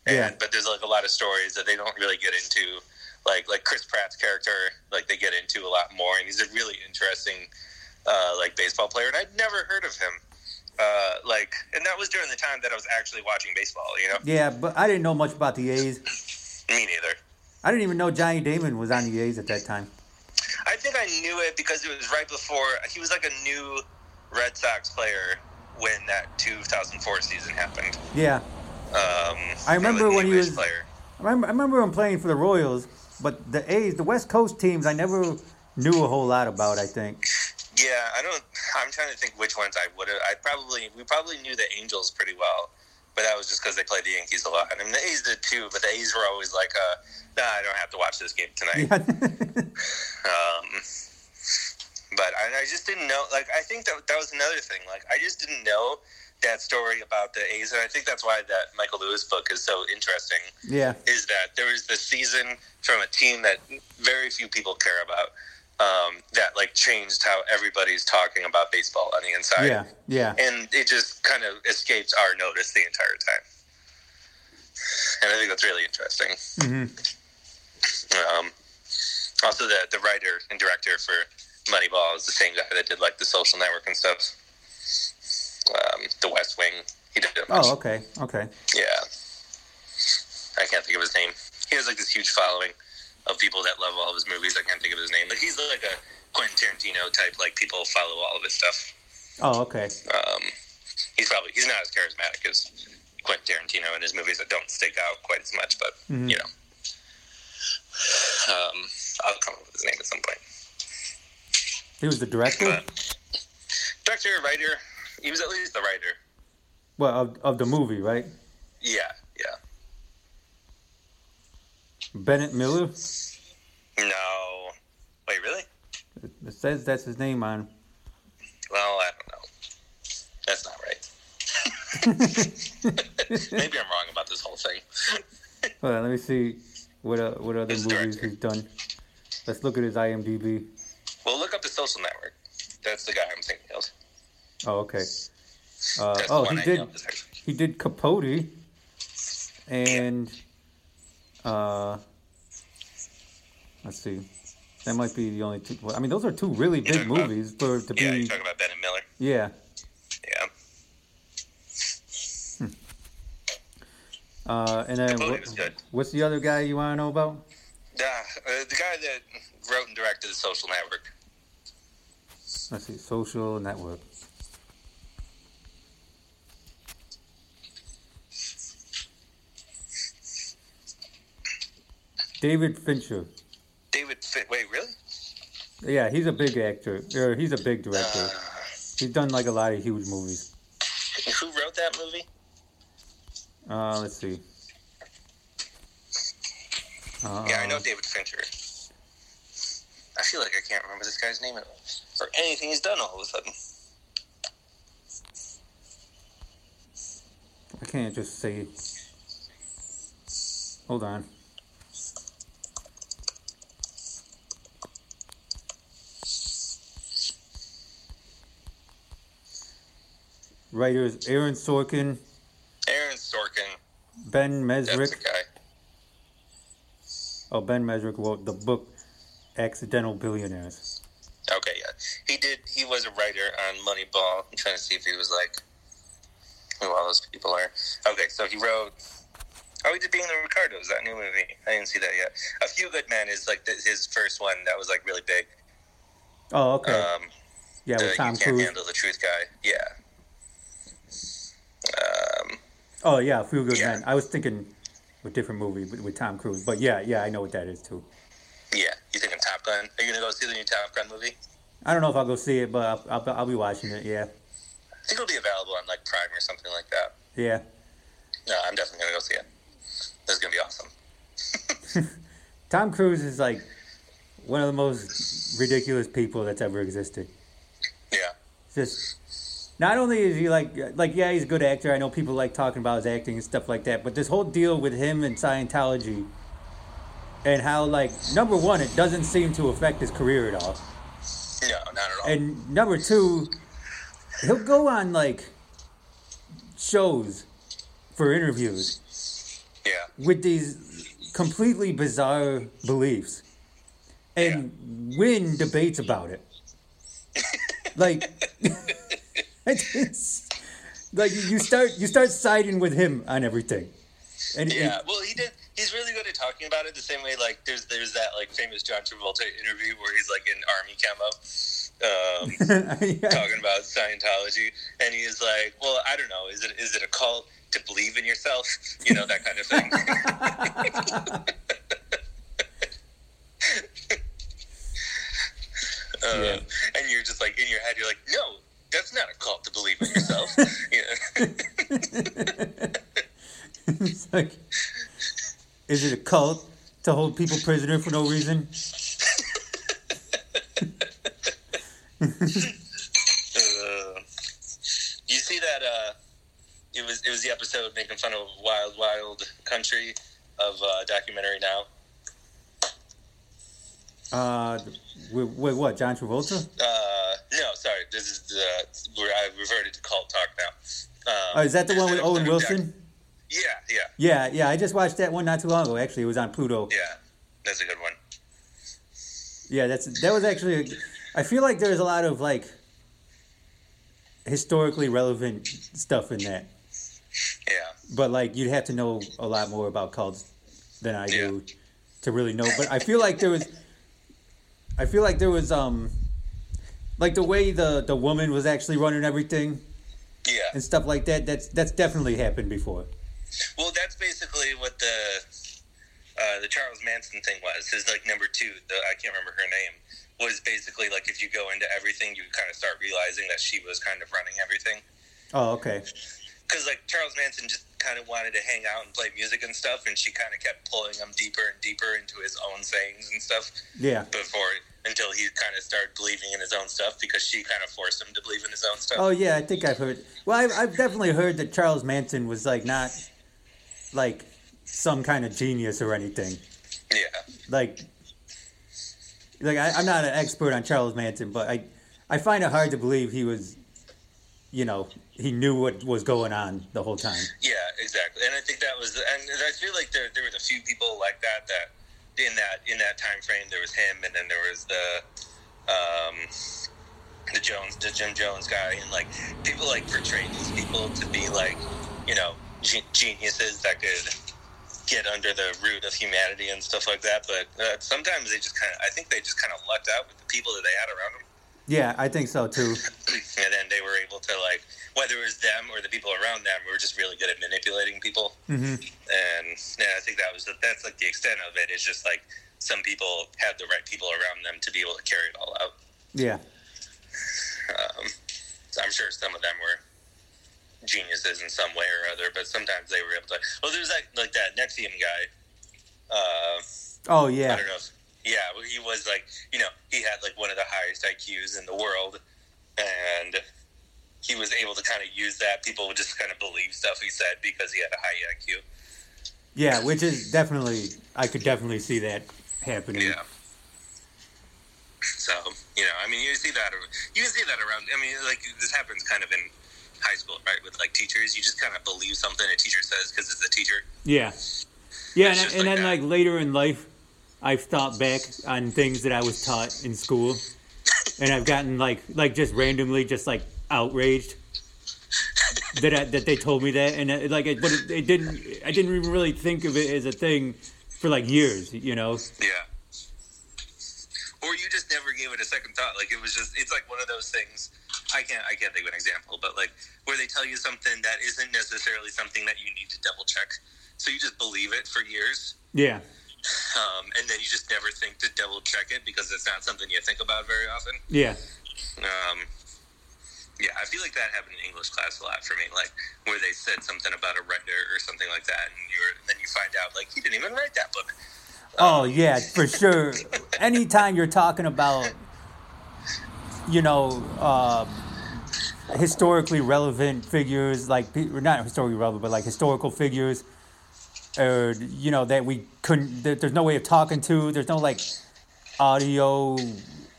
and Yeah. but there's like a lot of stories that they don't really get into. Like like Chris Pratt's character, like they get into a lot more, and he's a really interesting uh, like baseball player, and I'd never heard of him. Uh, like, and that was during the time that I was actually watching baseball. You know, yeah. But I didn't know much about the A's. me neither. I didn't even know Johnny Damon was on the A's at that time. I think I knew it because it was right before he was like a new Red Sox player when that 2004 season happened. Yeah, Um, I remember when he was- player. I remember, I remember him playing for the Royals, but the A's, the West Coast teams, I never knew a whole lot about. I think. Yeah, I don't. I'm trying to think which ones I would have. I probably we probably knew the Angels pretty well, but that was just because they played the Yankees a lot. I mean, the A's did too, but the A's were always like, uh, "Nah, I don't have to watch this game tonight." Um, but I, I just didn't know. Like, I think that that was another thing. Like, I just didn't know that story about the A's, and I think that's why that Michael Lewis book is so interesting. yeah. Is that there was this season from a team that very few people care about. Um, that like changed how everybody's talking about baseball on the inside, Yeah. Yeah. and it just kind of escaped our notice the entire time. And I think that's really interesting. hmm Um, also, the the writer and director for Moneyball is the same guy that did like the Social Network and stuff. Um, the West Wing. He did bunch. Oh, okay. Okay. Yeah. I can't think of his name. He has like this huge following of people that love all of his movies. I can't think of his name. but he's like a Quentin Tarantino type. Like people follow all of his stuff. Oh, okay. Um, he's probably he's not as charismatic as Quentin Tarantino in his movies that don't stick out quite as much, but Mhm. you know, um, I'll come up with his name at some point. He was the director. But director, writer, he was at least the writer. Well, of, of the movie, right? Yeah. Bennett Miller. No, wait, really? It says that's his name on. Well, I don't know. That's not right. Maybe I'm wrong about this whole thing. Hold on, let me see what uh, what other the movies director? he's done. Let's look at his IMDb. Well, look up the Social Network. That's the guy I'm thinking of. Oh, okay. Uh, oh, he I did. He did Capote. and uh, let's see, that might be the only two. Well, I mean, those are two really big talking about- movies for to Yeah, be. you're talking about Bennett Miller. Yeah. Yeah. Uh, and then what, what's the other guy you want to know about? Yeah, uh, the guy that wrote and directed The Social Network. Let's see, Social Network. David Fincher. David, Fi- wait, really? Yeah, he's a big actor. Or he's a big director. Uh, He's done like a lot of huge movies. who wrote that movie? Uh, let's see. Uh, Yeah, I know David Fincher. I feel like I can't remember this guy's name or anything he's done all of a sudden. I can't just say. Hold on. Writers Aaron Sorkin, Aaron Sorkin. Ben That's the guy. Oh, Ben Mezrich wrote the book Accidental Billionaires. Okay, yeah. He did. He was a writer on Moneyball. I'm trying to see if he was like who all those people are. Okay, so he wrote. Oh, he did Being the Ricardos, that new movie. I didn't see that yet. A Few Good Men is like the, his first one that was like really big. Oh, okay. Um, yeah, the with Tom You Can't Cruise. Handle the Truth guy. Yeah. Um, Oh, yeah, Few Good Yeah. Men. I was thinking a different movie with, with Tom Cruise, but yeah, yeah, I know what that is too. yeah. You thinking Top Gun? Are you gonna go see the new Top Gun movie? I don't know if I'll go see it, but I'll, I'll, I'll be watching it. Yeah, I think it'll be available on like Prime or something like that. yeah. No, I'm definitely gonna go see it. This is gonna be awesome. Tom Cruise is like one of the most ridiculous people that's ever existed. Yeah. Just not only is he like like yeah he's a good actor. I know people like talking about his acting and stuff like that, but this whole deal with him and Scientology and how like number one it doesn't seem to affect his career at all, No, not at all. and number two he'll go on like shows for interviews yeah. with these completely bizarre beliefs and win debates about it. like, it's, like you start you start siding with him on everything. And Yeah, well, he did. He's really good at talking about it. The same way, like there's there's that like famous John Travolta interview where he's like in army camo, um, yeah, talking about Scientology, and he's like, "Well, I don't know. Is it is it a cult to believe in yourself? You know that kind of thing." Um, Yeah. And you're just like in your head, you're like, "No, that's not a cult to believe in yourself." it's like, is it a cult to hold people prisoner for no reason? Uh, you see that? Uh, it was it was the episode making fun of Wild Wild Country of uh, documentary now. Uh, wait, wait, what? John Travolta? Uh, no, sorry, this is the where I reverted to cult talk now. Um, Oh, is that the one with Owen Wilson? yeah, yeah, Yeah, yeah. I just watched that one not too long ago. Actually, it was on Pluto. yeah. That's a good one. Yeah, that's that was actually. I feel like there's a lot of like historically relevant stuff in that, Yeah, but like you'd have to know a lot more about cults than I do to really know. But I feel like there was. I feel like there was um, like the way the the woman was actually running everything yeah. and stuff like that. That's that's definitely happened before. Well, that's basically what the uh, the Charles Manson thing was. His like number two, the I can't remember her name, was basically like if you go into everything, you kind of start realizing that she was kind of running everything. Oh, okay. Because like Charles Manson just kind of wanted to hang out and play music and stuff, and she kind of kept pulling him deeper and deeper into his own sayings and stuff Yeah. before until he kind of started believing in his own stuff because she kind of forced him to believe in his own stuff. Oh yeah, I think I've heard. Well, I've, I've definitely heard that Charles Manson was like not like some kind of genius or anything. Yeah, Like, like I, I'm not an expert on Charles Manson, but I I find it hard to believe he was you know, he knew what was going on the whole time. Yeah, exactly. And I think that was, and I feel like there there was a few people like that that in that in that time frame there was him, and then there was the um, the Jones, the Jim Jones guy, and like people like portrayed these people to be like you know ge- geniuses that could get under the root of humanity and stuff like that. But uh, sometimes they just kind of, I think they just kind of lucked out with the people that they had around them. Yeah, I think so too. and then they were able to like whether it was them or the people around them were just really good at manipulating people. hmm And yeah, I think that was the, that's like the extent of it. it. Is just like some people had the right people around them to be able to carry it all out. Yeah. Um, so I'm sure some of them were geniuses in some way or other, but sometimes they were able to. Well, there's like like that NXIVM guy. Uh, Oh I yeah. don't know. If, yeah, well, he was like, you know, he had like one of the highest IQs in the world, and he was able to kind of use that. People would just kind of believe stuff he said because he had a high IQ. Yeah, which is definitely I could definitely see that happening. Yeah. So you know, I mean, you see that. You can see that around. I mean, like this happens kind of in high school, right? With like teachers, you just kind of believe something a teacher says because it's a teacher. Yeah. Yeah, and, and like then that. like later in life, I've thought back on things that I was taught in school, and I've gotten like like just randomly just like outraged that I, that they told me that, and it, like it, but it, it didn't. I didn't even really think of it as a thing for like years, you know. Yeah. Or you just never gave it a second thought. Like it was just it's like one of those things I can't I can't think of an example, but like where they tell you something that isn't necessarily something that you need to double check. So you just believe it for years. Yeah. Um, and then you just never think to double check it because it's not something you think about very often. Yeah. Um, yeah, I feel like that happened in English class a lot for me, like where they said something about a writer or something like that, and you're then you find out like he didn't even write that book. Oh yeah, for sure. Anytime you're talking about, you know, uh, historically relevant figures, like not historically relevant, but like historical figures, or you know that we couldn't. That there's no way of talking to. There's no like audio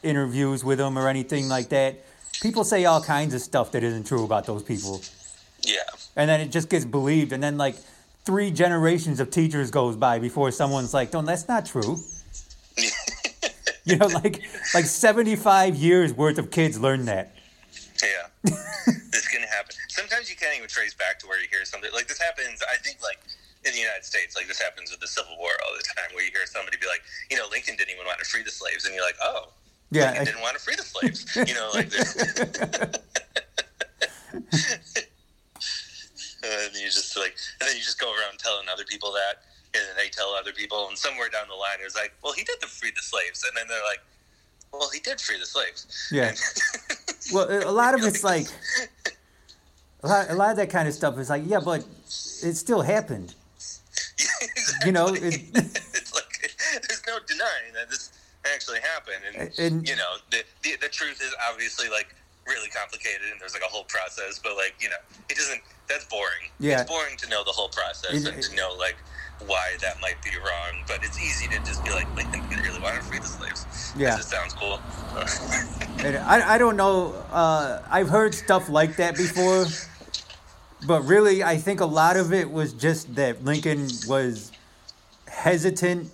interviews with them or anything like that. People say all kinds of stuff that isn't true about those people, Yeah, and then it just gets believed, and then like three generations of teachers goes by before someone's like, "No, that's not true." You know, like like seventy five years worth of kids learn that. yeah, this can happen. Sometimes you can't even trace back to where you hear something like this happens. I think like in the United States, like this happens with the Civil War all the time, where you hear somebody be like, you know, Lincoln didn't even want to free the slaves, and you're like, oh, Yeah, Lincoln didn't want to free the slaves. You know, like. and you just like, and then you just go around telling other people that, and then they tell other people, and somewhere down the line, it was like, well, he did the free the slaves, and then they're like, well, he did free the slaves. Yeah. Well, a lot of it's like a lot, a lot of that kind of stuff is like, yeah, but it still happened. You know, it- it's like there's no denying that this actually happened, and, And- you know, the, the the truth is obviously like really complicated, and there's like a whole process. But like, you know, it doesn't. That's boring. Yeah. it's boring to know the whole process It- and to know like why that might be wrong. But it's easy to just be like, Lincoln didn't really want to free the slaves. Yeah. it sounds cool. I, I don't know. Uh, I've heard stuff like that before, but really, I think a lot of it was just that Lincoln was hesitant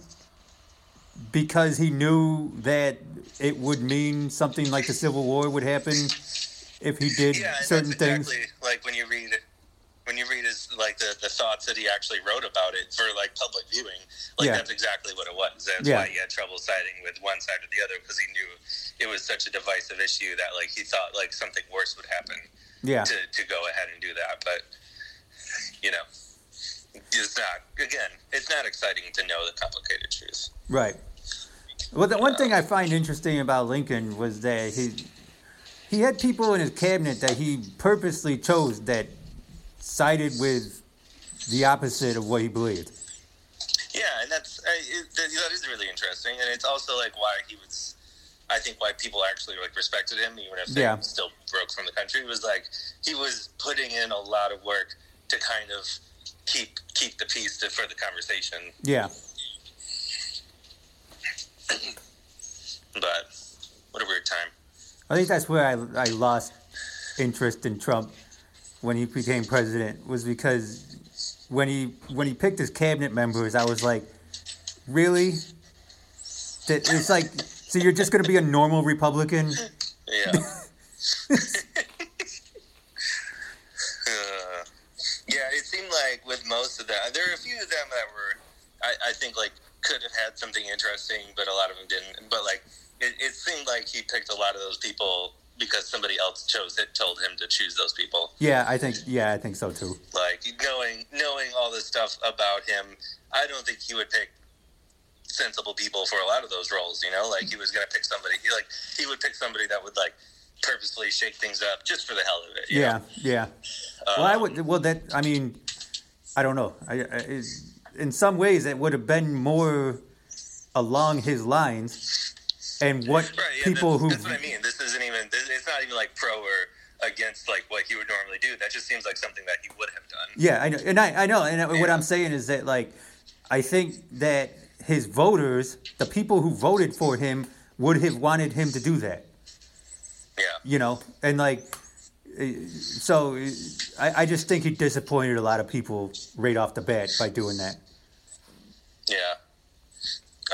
because he knew that it would mean something like the Civil War would happen if he did yeah, certain that's things. exactly like when you read when you read his like the, the thoughts that he actually wrote about it for like public viewing. Like Yeah. that's exactly what it was. That's Yeah. why he had trouble siding with one side or the other because he knew it was such a divisive issue that like he thought like something worse would happen Yeah, to, to go ahead and do that. But you know, it's not again. It's not exciting to know the complicated truth. right. Well, the one uh, thing I find interesting about Lincoln was that he he had people in his cabinet that he purposely chose that sided with the opposite of what he believed. Yeah, and that's I, it, that that is really interesting, and it's also like why he was. I think why people actually like respected him, even if they Yeah. still broke from the country, was like he was putting in a lot of work to kind of keep keep the peace to, for the conversation. Yeah. But what a weird time. I think that's where I, I lost interest in Trump when he became president was because when he when he picked his cabinet members, I was like, really? That it's like so you're just gonna be a normal Republican? Yeah. Uh, yeah, it seemed like with most of that, there were a few of them that were, I, I think, like could have had something interesting, but a lot of them didn't. But like, it, it seemed like he picked a lot of those people because somebody else chose it, told him to choose those people. Yeah, I think yeah, I think so too. Like knowing knowing all this stuff about him, I don't think he would pick sensible people for a lot of those roles. You know, like he was going to pick somebody. He like he would pick somebody that would like purposely shake things up just for the hell of it. Yeah, know? yeah. Uh, well, I would. Well, that I mean, I don't know. I, I in some ways it would have been more along his lines, and what Right. Yeah, people that's, who that's what I mean. This isn't even. This, it's not even like pro or against like what he would normally do. That just seems like something that he would have done. Yeah, I know, and I, I know, and what I'm saying is that like, I think that his voters, the people who voted for him, would have wanted him to do that. Yeah. You know, and like, so I, I just think he disappointed a lot of people right off the bat by doing that. Yeah.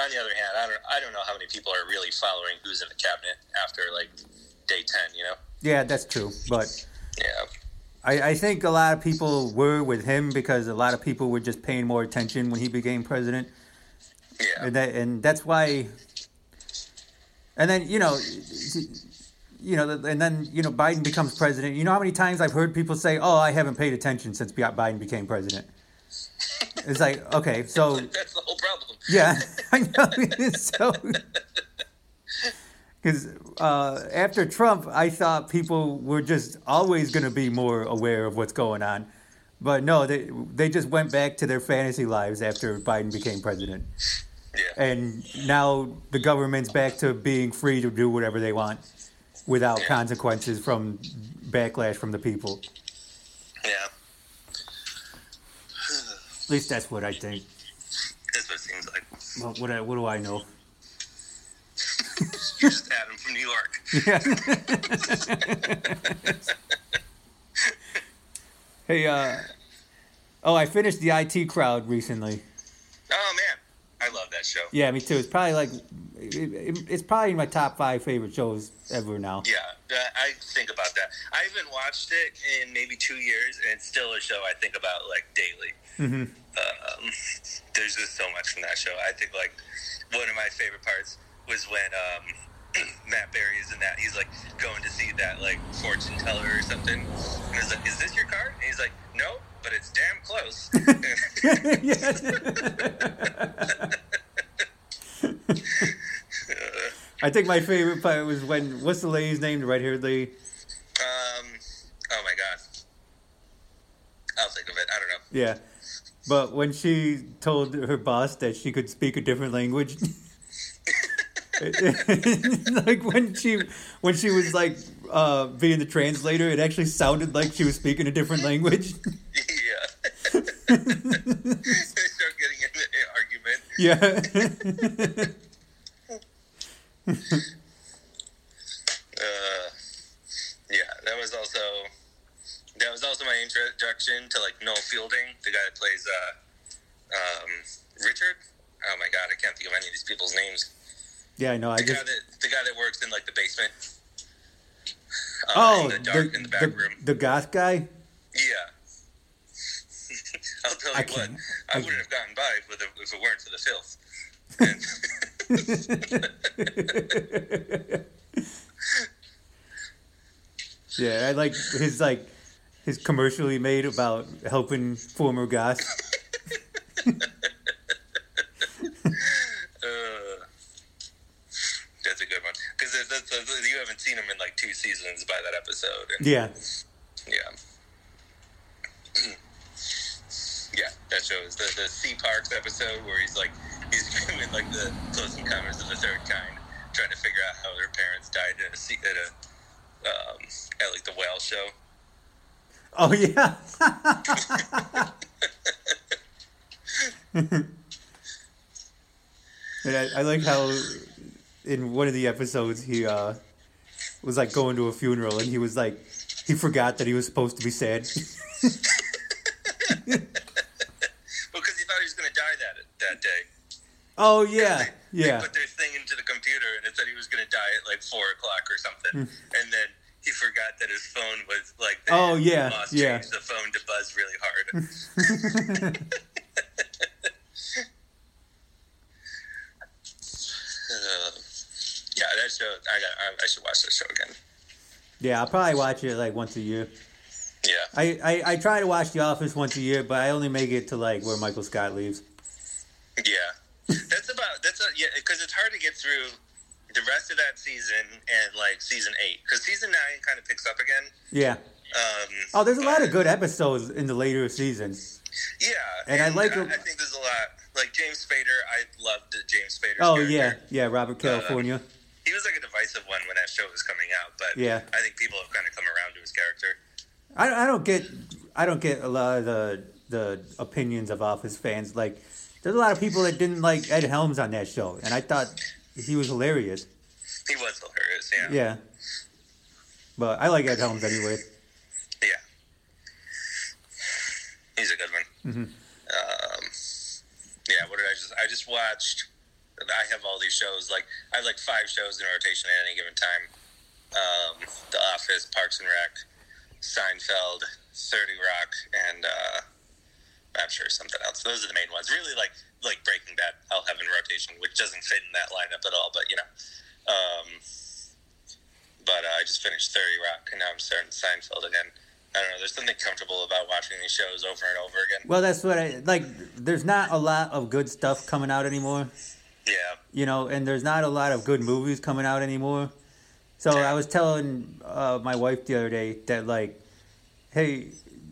On the other hand, I don't. I don't know how many people are really following who's in the cabinet after like day ten. You know. Yeah, that's true, but. Yeah. I, I think a lot of people were with him because a lot of people were just paying more attention when he became president. Yeah. and that and that's why and then you know you know and then you know Biden becomes president you know how many times I've heard people say oh I haven't paid attention since Biden became president it's like okay so That's the whole problem. yeah I know so because uh, after Trump I thought people were just always going to be more aware of what's going on but no they they just went back to their fantasy lives after Biden became president Yeah. and now the government's back to being free to do whatever they want without Yeah. consequences from backlash from the people. Yeah. At least that's what I think. That's what it seems like. Well, what, I- what do I know? You're just Adam from New York. Yeah. hey, uh, oh, I finished the IT crowd recently. Oh man, I love that show. Yeah, me too. It's probably like, it, it- it's probably my top five favorite shows ever now. Yeah, I think about that. I haven't watched it in maybe two years, and it's still a show I think about like daily. hmm Um, there's just so much from that show. I think like one of my favorite parts was when um, Matt Berry is in that. He's like going to see that like fortune teller or something, and he's like, "Is this your card?" And he's like, "No, but it's damn close." I think my favorite part was when, what's the lady's name, the red haired lady? Um, oh my god. I'll think of it. I don't know. Yeah. But when she told her boss that she could speak a different language, like when she when she was like uh, being the translator, it actually sounded like she was speaking a different language. yeah. they start getting into an argument. yeah. Uh, yeah, that was also that was also my introduction to like Noel Fielding, the guy that plays uh, um, Richard. Oh my god, I can't think of any of these people's names. yeah, I know. I The guy just that the guy that works in like the basement. Uh, oh in the dark in the back the, room. the goth guy. Yeah. I'll tell I you what, I, I- wouldn't have gotten by with it if it weren't for the filth. And yeah, I like his like his commercial he made about helping former guys. Uh, that's a good one because you haven't seen him in like two seasons by that episode. And, Yeah. yeah, yeah. That shows the the Sea Parks episode where he's like he's doing like the Close Encounters of the Third Kind, trying to figure out how their parents died at a sea, at a um, at like the whale show. Oh yeah. and I, I like how in one of the episodes he uh, was like going to a funeral and he was like he forgot that he was supposed to be sad. Because he thought he was going to die that that day. Oh yeah, They yeah. put their thing into the computer and it said he was going to die at like four o'clock or something, and then he forgot that his phone was like. they- Hmm. Oh, yeah, Boss yeah. changed the phone to buzz really hard. Uh, yeah, that show. I got. I, I should watch that show again. yeah, I'll probably watch it like once a year. Yeah. I, I, I try to watch The Office once a year, but I only make it to like where Michael Scott leaves. Yeah, that's about that's a, yeah because it's hard to get through the rest of that season and like season eight because season nine kind of picks up again. Yeah. Um, Oh, there's a lot of good episodes in the later seasons. yeah, And I like I think there's a lot like James Spader. I loved James Spader's Oh character. yeah, yeah. Robert California. he was like a divisive one when that show was coming out, but Yeah. I think people have kind of come around to his character. I, I don't get I don't get a lot of the the opinions of Office fans. Like, there's a lot of people that didn't like Ed Helms on that show, and I thought he was hilarious. He was hilarious. Yeah. Yeah. But I like Ed Helms anyway. Yeah. He's a good one. Mhm. Um, yeah, what did I just? I just watched. I have all these shows. Like I have like five shows in rotation at any given time. Um, the Office, Parks and Rec, Seinfeld, Thirty Rock, and uh, I'm sure something else. Those are the main ones. Really, like like Breaking Bad, I'll have in rotation, which doesn't fit in that lineup at all. But you know. Um, but uh, I just finished 30 Rock, and now I'm starting Seinfeld again. I don't know. There's something comfortable about watching these shows over and over again. Well, that's what I like. There's not a lot of good stuff coming out anymore, Yeah, you know, and there's not a lot of good movies coming out anymore. So I was telling uh, my wife the other day that like, hey,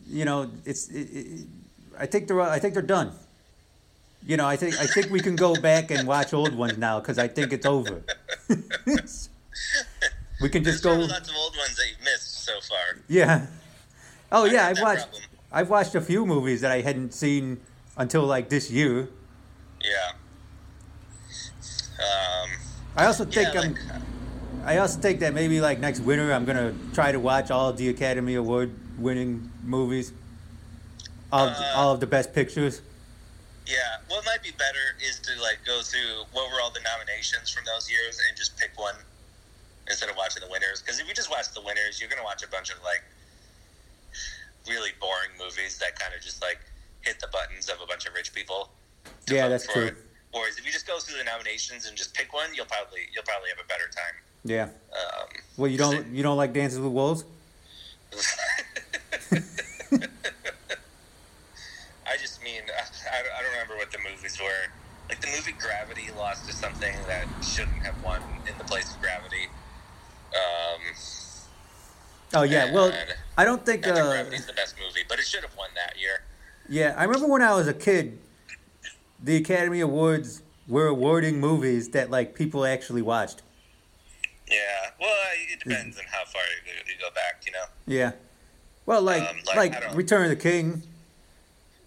you know, it's. It, it, I think they're. I think they're done. You know, I think I think we can go back and watch old ones now because I think it's over. we can there's just go. probably lots of old ones that you've missed so far. Yeah. Oh I yeah, I've watched. problem. I've watched a few movies that I hadn't seen until like this year. Yeah. Um, I also think yeah, I'm. like, I also think that maybe like next winter I'm gonna try to watch all the Academy Award winning movies. All, of, Uh, all of the best pictures. yeah. What might be better is to like go through what were all the nominations from those years and just pick one instead of watching the winners. Because if you just watch the winners, you're gonna watch a bunch of like really boring movies that kind of just like hit the buttons of a bunch of rich people. Yeah, that's true. it. Whereas if you just go through the nominations and just pick one, you'll probably you'll probably have a better time. Yeah. Um, Well, you don't you don't like Dances with Wolves? I just mean I, I don't remember what the movies were. Like the movie Gravity lost to something that shouldn't have won in the place of Gravity. Um, Oh yeah. Well, I don't think. Uh, Gravity's the best movie, but it should have won that year. yeah, I remember when I was a kid, the Academy Awards were awarding movies that like people actually watched. Yeah, well, it depends on how far you go, back, you know. Yeah. Well, like Um, like, like, Return of the King.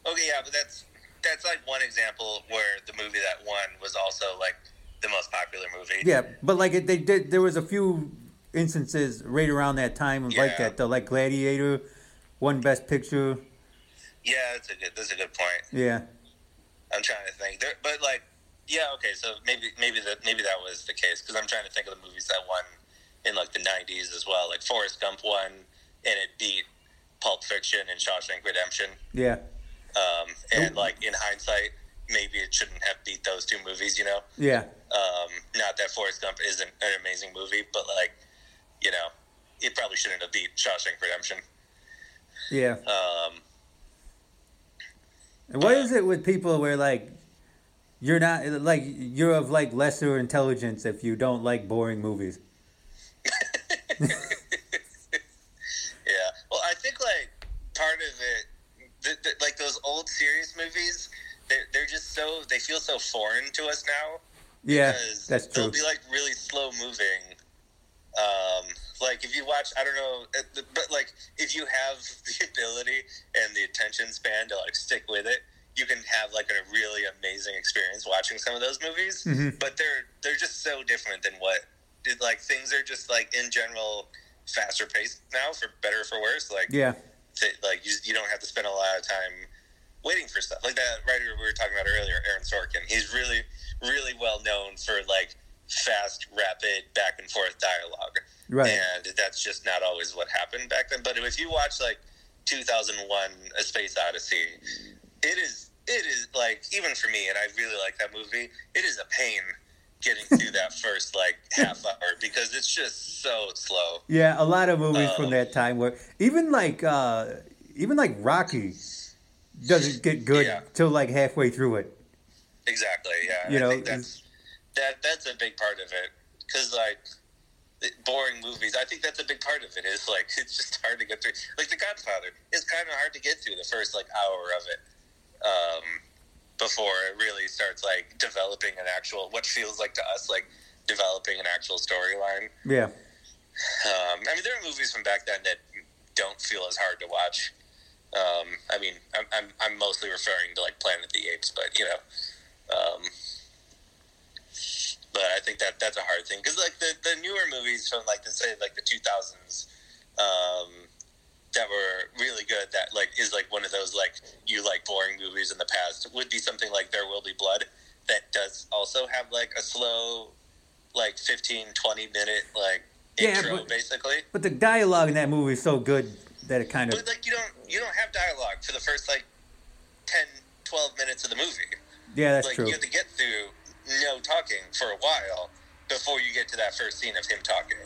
Okay, yeah, but that's that's like one example where the movie that won was also like the most popular movie. Yeah, but like it, they did. There was a few instances right around that time of like that. The like Gladiator, won Best Picture. Yeah, that's a good that's a good point. Yeah. I'm trying to think, there, but like, yeah, okay, so maybe maybe that maybe that was the case because I'm trying to think of the movies that won in like the '90s as well. Like Forrest Gump won, and it beat Pulp Fiction and Shawshank Redemption. Yeah. Um, and like in hindsight, maybe it shouldn't have beat those two movies. You know, Yeah. um, not that Forrest Gump isn't an amazing movie, but like, you know, it probably shouldn't have beat Shawshank Redemption. Yeah. Um, And what is it with people where like you're not like you're of like lesser intelligence if you don't like boring movies? Yeah. Well, I think like part of it, the, the, like those old serious movies, they're, they're just so they feel so foreign to us now. Yeah, that's true. They'll be like really slow moving. Um, like if you watch, I don't know, uh, but like if you have the ability and the attention span to like stick with it, you can have like a really amazing experience watching some of those movies. Mhm. But they're they're just so different than what like things are just like in general faster paced now, for better or for worse. Like Yeah. To, like you, you don't have to spend a lot of time waiting for stuff. Like that writer we were talking about earlier aaron sorkin he's really really well known for like fast rapid back and forth dialogue. Right. and that's just not always what happened back then. But if you watch like 2001 a space odyssey it is it is like even for me and i really like that movie it is a pain getting through that first like half hour because it's just so slow Yeah, a lot of movies from Um, that time where even like uh even like Rocky doesn't get good Yeah. till like halfway through it. Exactly. Yeah. You I know, think that's that. That's a big part of it because like boring movies. I think that's a big part of it. Is like it's just hard to get through. Like The Godfather is kind of hard to get through the first like hour of it. Um, before it really starts like developing an actual what feels like to us like developing an actual storyline. Yeah. Um, I mean, there are movies from back then that don't feel as hard to watch. Um, I mean, I'm, I'm, I'm mostly referring to like Planet of the Apes, but you know, um, but I think that that's a hard thing because like the, the newer movies from like the say like the 2000s um, that were really good that like is like one of those like you like boring movies in the past would be something like There Will Be Blood that does also have like a slow like 15 20 minute like Yeah, intro but- basically. But the dialogue in that movie is so good that it kind of but like you don't you don't have dialogue for the first like 10 12 minutes of the movie. Yeah, that's like true. you have to get through no talking for a while before you get to that first scene of him talking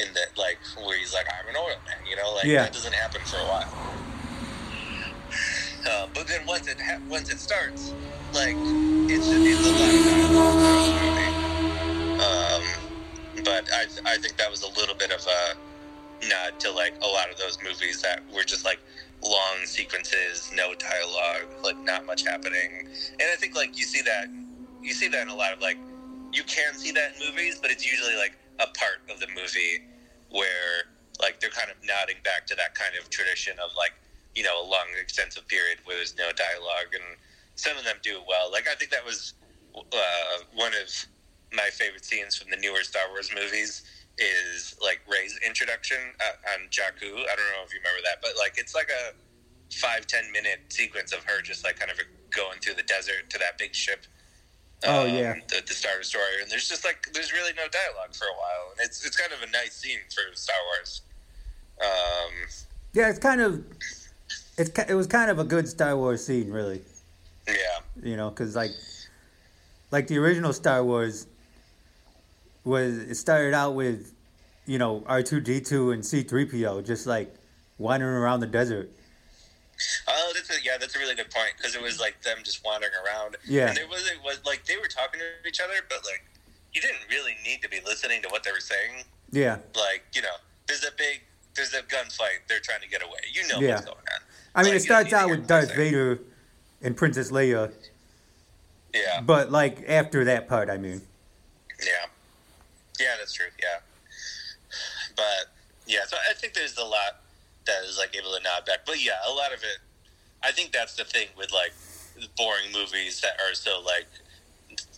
in that like where he's like i'm an oil man you know like Yeah. that doesn't happen for a while uh, but then once it ha- once it starts like it's it's a lot of dialogue throughout the movie um, but I, I think that was a little bit of a nod to like a lot of those movies that were just like long sequences, no dialogue, like not much happening. And I think like you see that you see that in a lot of like you can see that in movies, but it's usually like a part of the movie where like they're kind of nodding back to that kind of tradition of like you know a long extensive period where there's no dialogue and some of them do well. Like i think that was uh, one of my favorite scenes from the newer star wars movies is like Rey's introduction uh, on jakku. I don't know if you remember that but like it's like a five ten minute sequence of her just like kind of going through the desert to that big ship Oh, um, yeah. the, the Star Destroyer, and there's just like there's really no dialogue for a while, and it's it's kind of a nice scene for Star Wars. Um, yeah, it's kind of it's it was kind of a good Star Wars scene, really. yeah, You know, because like like the original Star Wars was it started out with you know R two D two and C three PO just like wandering around the desert. Oh, that's a, yeah, that's a really good point because it was like them just wandering around. Yeah. and there was it was like they were talking to each other, but like you didn't really need to be listening to what they were saying. Yeah, Like you know, there's a big there's a gunfight, they're trying to get away. You know Yeah. what's going on. I mean Like, it starts out with Darth. Vader and Princess Leia, Yeah, but like after that part, I mean. Yeah, yeah, that's true. Yeah, but yeah, so I think there's a lot that is like able to nod back. But yeah, a lot of it. I think that's the thing with like boring movies that are so like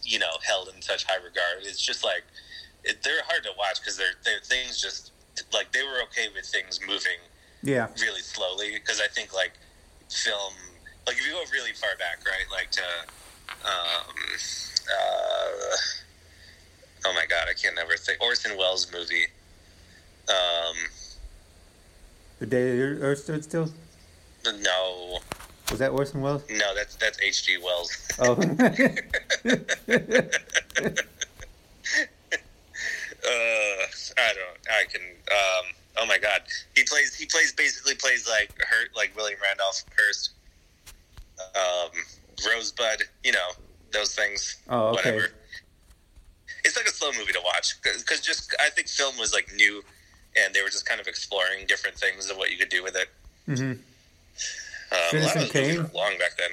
you know held in such high regard. It's just like it, they're hard to watch because they're they're things just like they were okay with things moving Yeah, really slowly because I think like film, like if you go really far back, right, like to, um, uh, oh my god, I can't never think Orson Welles movie. Um, the day the Earth stood still. no, Was that Orson Welles? no, that's that's H.G. Wells. Oh, uh, I don't. I can. Um, oh my god, he plays. He plays basically plays like Hurt, like William Randolph Hearst. Um, Rosebud, you know those things. Oh, okay. Whatever. It's like a slow movie to watch because just I think film was like new, and they were just kind of exploring different things of what you could do with it. Mm-hmm. Um, Citizen of those movies Kane? long back then.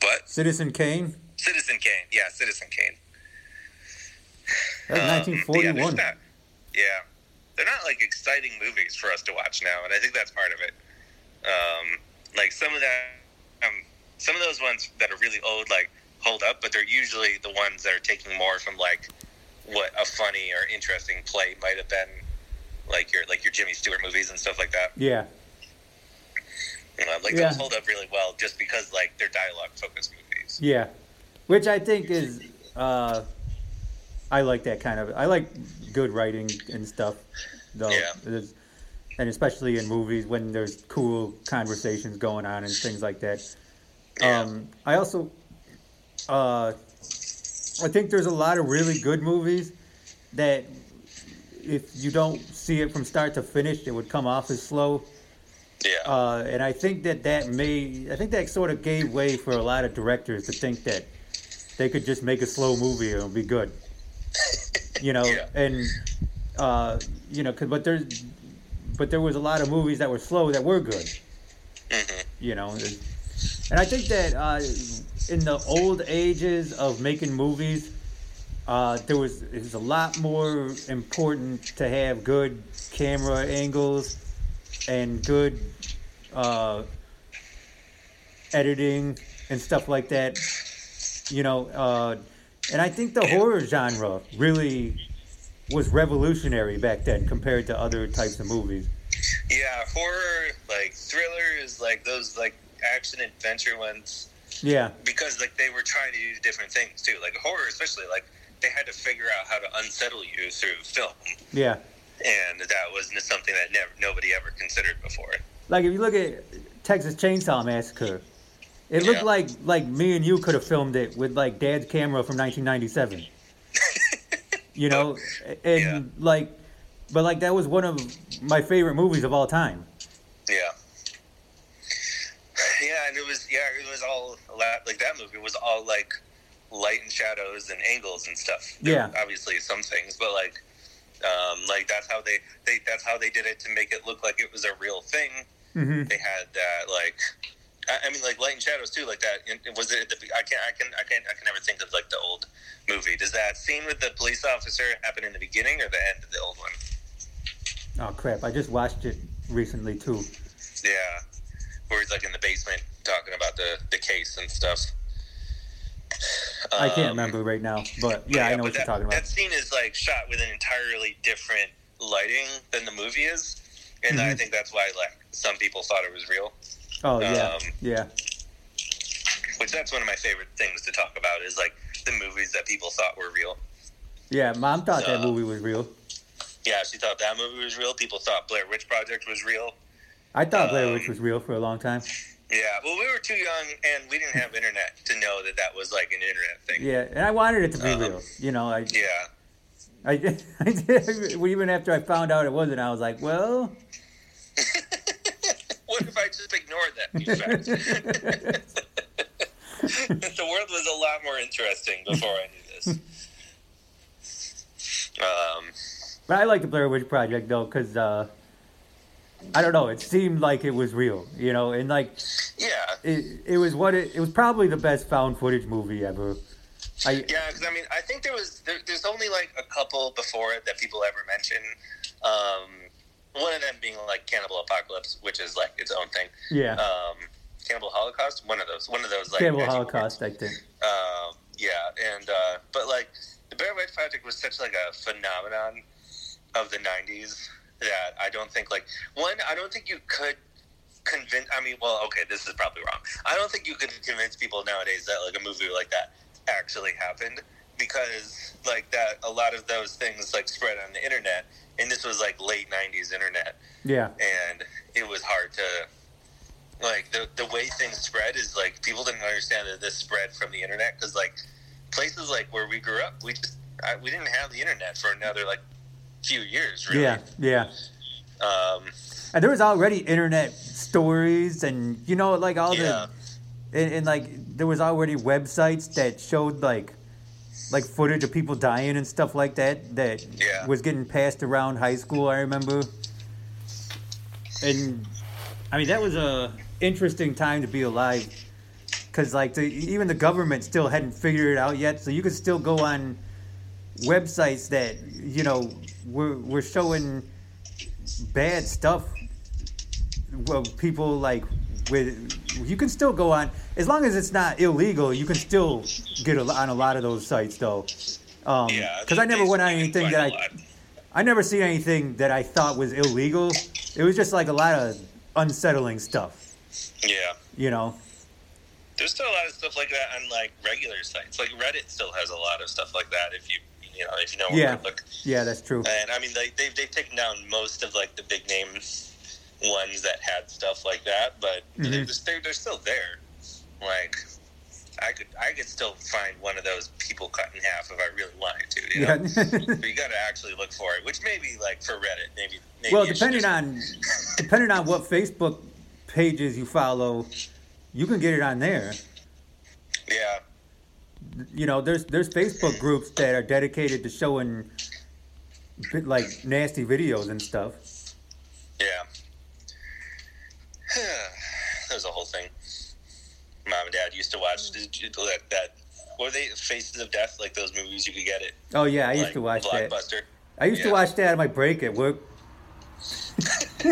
But Citizen Kane. Citizen Kane, yeah, Citizen Kane. That's Um, 1941. Yeah, not- yeah, they're not like exciting movies for us to watch now, and I think that's part of it. Um, like some of that, um, some of those ones that are really old, like hold up, but they're usually the ones that are taking more from like what a funny or interesting play might have been. like your like your Jimmy Stewart movies and stuff like that. Yeah. You know, like Yeah. those hold up really well just because like they're dialogue focused movies. Yeah, which I think is, uh, I like that kind of. I like good writing and stuff, though, Yeah. And especially in movies when there's cool conversations going on and things like that. Yeah. Um, I also, uh, I think there's a lot of really good movies that if you don't see it from start to finish, it would come off as slow. Yeah. Uh, and I think that that may, I think that sort of gave way for a lot of directors to think that they could just make a slow movie and it'll be good. You know, Yeah. and uh, you know, 'cause- but there's, but there was a lot of movies that were slow that were good. Mm-hmm. You know, and and I think that uh, in the old ages of making movies, uh, there was it was a lot more important to have good camera angles and good uh, editing and stuff like that. You know, uh, and I think the horror genre really was revolutionary back then compared to other types of movies. Yeah, horror, like thrillers, like those like action adventure ones, Yeah, because like they were trying to do different things too. Like horror, especially, like they had to figure out how to unsettle you through film, yeah. and that was something that never nobody ever considered before. Like if you look at Texas Chainsaw Massacre, it looked Yeah. like like me and you could have filmed it with like Dad's camera from 1997. You know, and Yeah. like, but like that was one of my favorite movies of all time. Yeah. Yeah, and it was yeah, it was all like that movie was all like light and shadows and angles and stuff. There Yeah. obviously some things, but like um, like that's how they, they that's how they did it to make it look like it was a real thing. hmm They had that like I, I mean like light and shadows too, like that. Was it? The, I can't. I can. I can. I can never think of like the old movie. Does that scene with the police officer happen in the beginning or the end of the old one? Oh crap! I just watched it recently too. Yeah, where he's like in the basement talking about the the case and stuff. I can't Um, remember right now, but yeah, I know what you're talking about. That scene is like shot with an entirely different lighting than the movie is, and I Mhm. think that's why like some people thought it was real. Oh yeah, um, yeah, Which that's one of my favorite things to talk about is like the movies that people thought were real. yeah. Mom thought that uh, movie was real. Yeah, she thought that movie was real. People thought Blair Witch Project was real. I thought Blair Witch um, was real for a long time. Yeah, well, we were too young and we didn't have internet to know that that was like an internet thing. Yeah, and I wanted it to be um, real. You know, I, Yeah. I, I did. Even after I found out it wasn't, I was like, well. what if I just ignored that fact? the world was a lot more interesting before I knew this. Um, But I like the Blair Witch Project though, because uh, I don't know, it seemed like it was real, you know, and like yeah, it, it was what it, it was probably the best found footage movie ever. I yeah. Because I mean, I think there was there, there's only like a couple before it that people ever mention. Um, one of them being like Cannibal Apocalypse, which is like its own thing. yeah, Um, Cannibal Holocaust, one of those, one of those like Cannibal Holocaust, I think. Um, yeah, and uh, but like the Blair Witch Project was such like a phenomenon of the '90s that I don't think like one. I don't think you could convince. I mean, well, okay, this is probably wrong. I don't think you could convince people nowadays that like a movie like that actually happened because like that a lot of those things like spread on the internet, and this was like late '90s internet Yeah, and it was hard to like the the way things spread is like people didn't understand that this spread from the internet because like places like where we grew up we just I, we didn't have the internet for another like few years really yeah, yeah. um And there was already internet stories, and you know, like all yeah the and, and like there was already websites that showed like like footage of people dying and stuff like that that Yeah. was getting passed around high school. I remember, and I mean that was a interesting time to be alive because like the, even the government still hadn't figured it out yet. So you could still go on websites that you know were were showing bad stuff. Well, people like with you can still go on as long as it's not illegal. You can still get a, on a lot of those sites though. Um, yeah because I never went on anything that I. I never seen anything that I thought was illegal. It was just like a lot of unsettling stuff, Yeah. you know. There's still a lot of stuff like that on like regular sites. Like Reddit still has a lot of stuff like that. If you you know if you know where Yeah. to look. Yeah, that's true. And I mean they they've, they've taken down most of like the big name ones that had stuff like that, but they're, Mhm. just, they're they're still there. Like I could I could still find one of those people cut in half if I really wanted to. You know? Yeah. But you got to actually look for it, which maybe like for Reddit, maybe. maybe well, depending on depending on what Facebook pages you follow, you can get it on there. yeah, You know, there's there's Facebook groups that are dedicated to showing like nasty videos and stuff. yeah. There's a whole thing. Mom and Dad used to watch that. that what were they? Faces of Death, like those movies you could get it. Oh yeah, I used like, to watch that. I used to watch that on my break at work.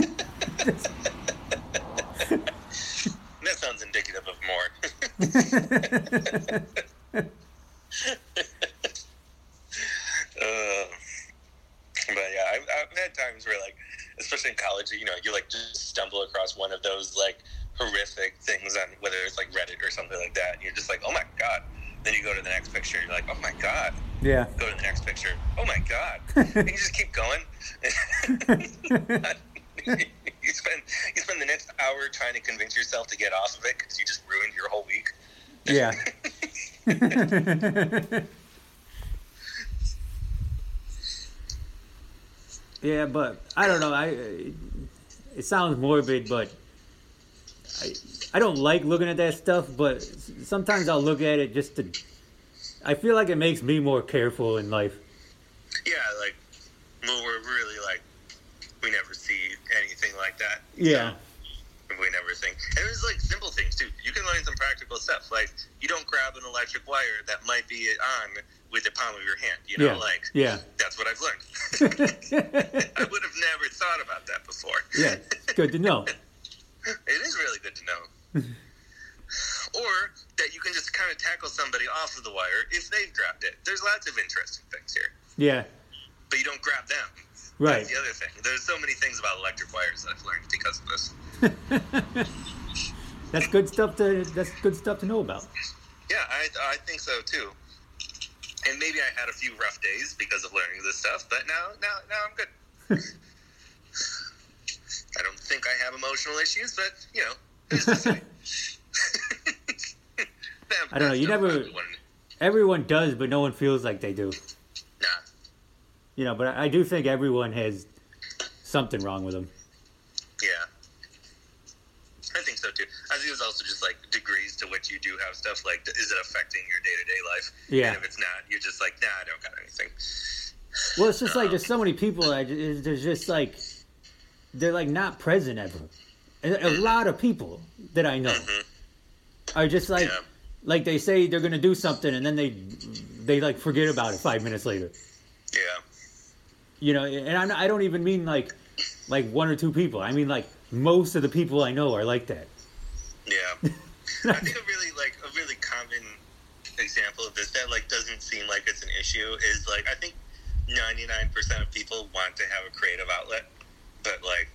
That sounds indicative of more. uh, but yeah, I've, I've had times where like, especially in college, you know, you like just stumble across one of those like horrific things on whether it's like Reddit or something like that. And you're just like, oh my god. Then you go to the next picture. You're like, oh my god. yeah. Go to the next picture. Oh my god. and you just keep going. you spend you spend the next hour trying to convince yourself to get off of it because you just ruined your whole week. Yeah. yeah, but I don't know. I it sounds morbid, but I I don't like looking at that stuff. But sometimes I'll look at it just to. I feel like it makes me more careful in life. Yeah, like we're really like we never see anything like that. Yeah. we think. And there's like simple things too. You can learn some practical stuff. Like you don't grab an electric wire that might be on with the palm of your hand. You know, Yeah. like Yeah. that's what I've learned. I would have never thought about that before. yeah, good to know. It is really good to know. or that you can just kind of tackle somebody off of the wire if they've grabbed it. There's lots of interesting things here, Yeah, but you don't grab them. Right. That's the other thing. There's so many things about electric wires that I've learned because of this. That's good stuff to. That's good stuff to know about. Yeah, I, I think so too. And maybe I had a few rough days because of learning this stuff, but now now now I'm good. I don't think I have emotional issues, but you know, who's to say? I don't know, you never- Everyone does, but no one feels like they do. You know, but I I do think everyone has something wrong with them. Yeah. I think so too. I think it's also just like degrees to which you do have stuff. Like, is it affecting your day to day life? Yeah. And if it's not, you're just like, nah, I don't got anything. Well, it's just like there's so um, many people. that There's just like they're like not present ever. A a mm-hmm. lot of people that I know mm-hmm. are just like Yeah. like they say they're gonna do something and then they they like forget about it five minutes later. Yeah. You know, and I'm I don't even mean like like one or two people. I mean like most of the people I know are like that. Yeah. I think a really like a really common example of this that like doesn't seem like it's an issue is like I think 99% of people want to have a creative outlet, but like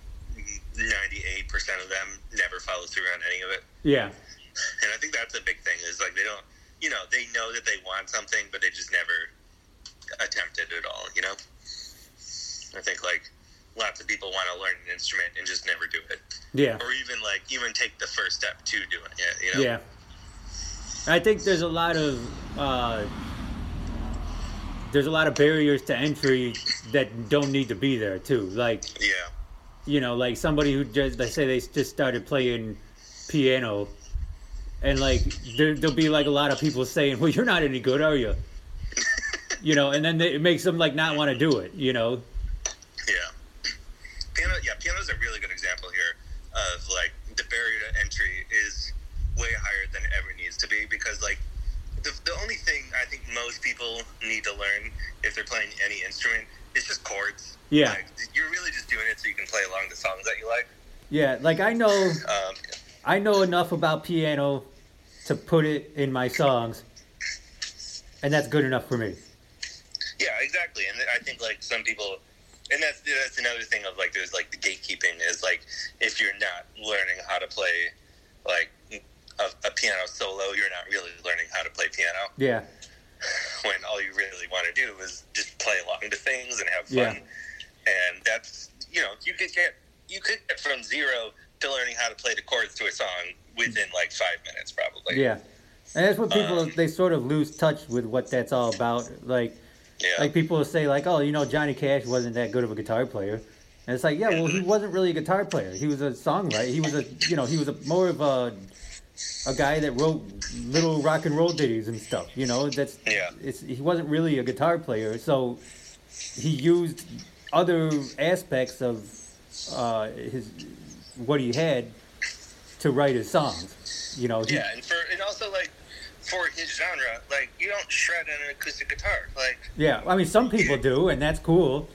98% of them never follow through on any of it. Yeah, And I think that's a big thing is like they don't, you know, they know that they want something, but they just never attempt it at all, you know? I think like lots of people want to learn an instrument and just never do it. yeah, Or even like even take the first step to doing it, you know? yeah. I think there's a lot of uh, there's a lot of barriers to entry that don't need to be there too. Like Yeah. you know, like somebody who just they say they just started playing piano, and like there, there'll be like a lot of people saying, "Well, you're not any good, are you?" you know, and then they, it makes them like not want to do it. You know. Piano, yeah, piano's a really good example here of like the barrier to entry is way higher than it ever needs to be because like the, the only thing I think most people need to learn if they're playing any instrument is just chords. Yeah. Like, you're really just doing it so you can play along the songs that you like. yeah. Like I know, Um, I know enough about piano to put it in my songs, and that's good enough for me. yeah, exactly. And I think like some people and that's that's another thing of like there's like the gatekeeping is like if you're not learning how to play like a, a piano solo, you're not really learning how to play piano. Yeah. When all you really want to do is just play along to things and have fun, Yeah. and that's you know you could get you could get from zero to learning how to play the chords to a song within like five minutes probably. Yeah. And that's what people Um, they sort of lose touch with what that's all about. Like Yeah. like people will say like, "Oh, you know, Johnny Cash wasn't that good of a guitar player." And it's like, "Yeah, well, he wasn't really a guitar player. He was a songwriter. He was a, you know, he was a more of a a guy that wrote little rock and roll ditties and stuff. You know, that's Yeah. It's he wasn't really a guitar player, so he used other aspects of uh, his what he had to write his songs. You know, he, Yeah, and for and also like for his genre, like you don't shred on an acoustic guitar, like yeah. I mean, some people do, and that's cool.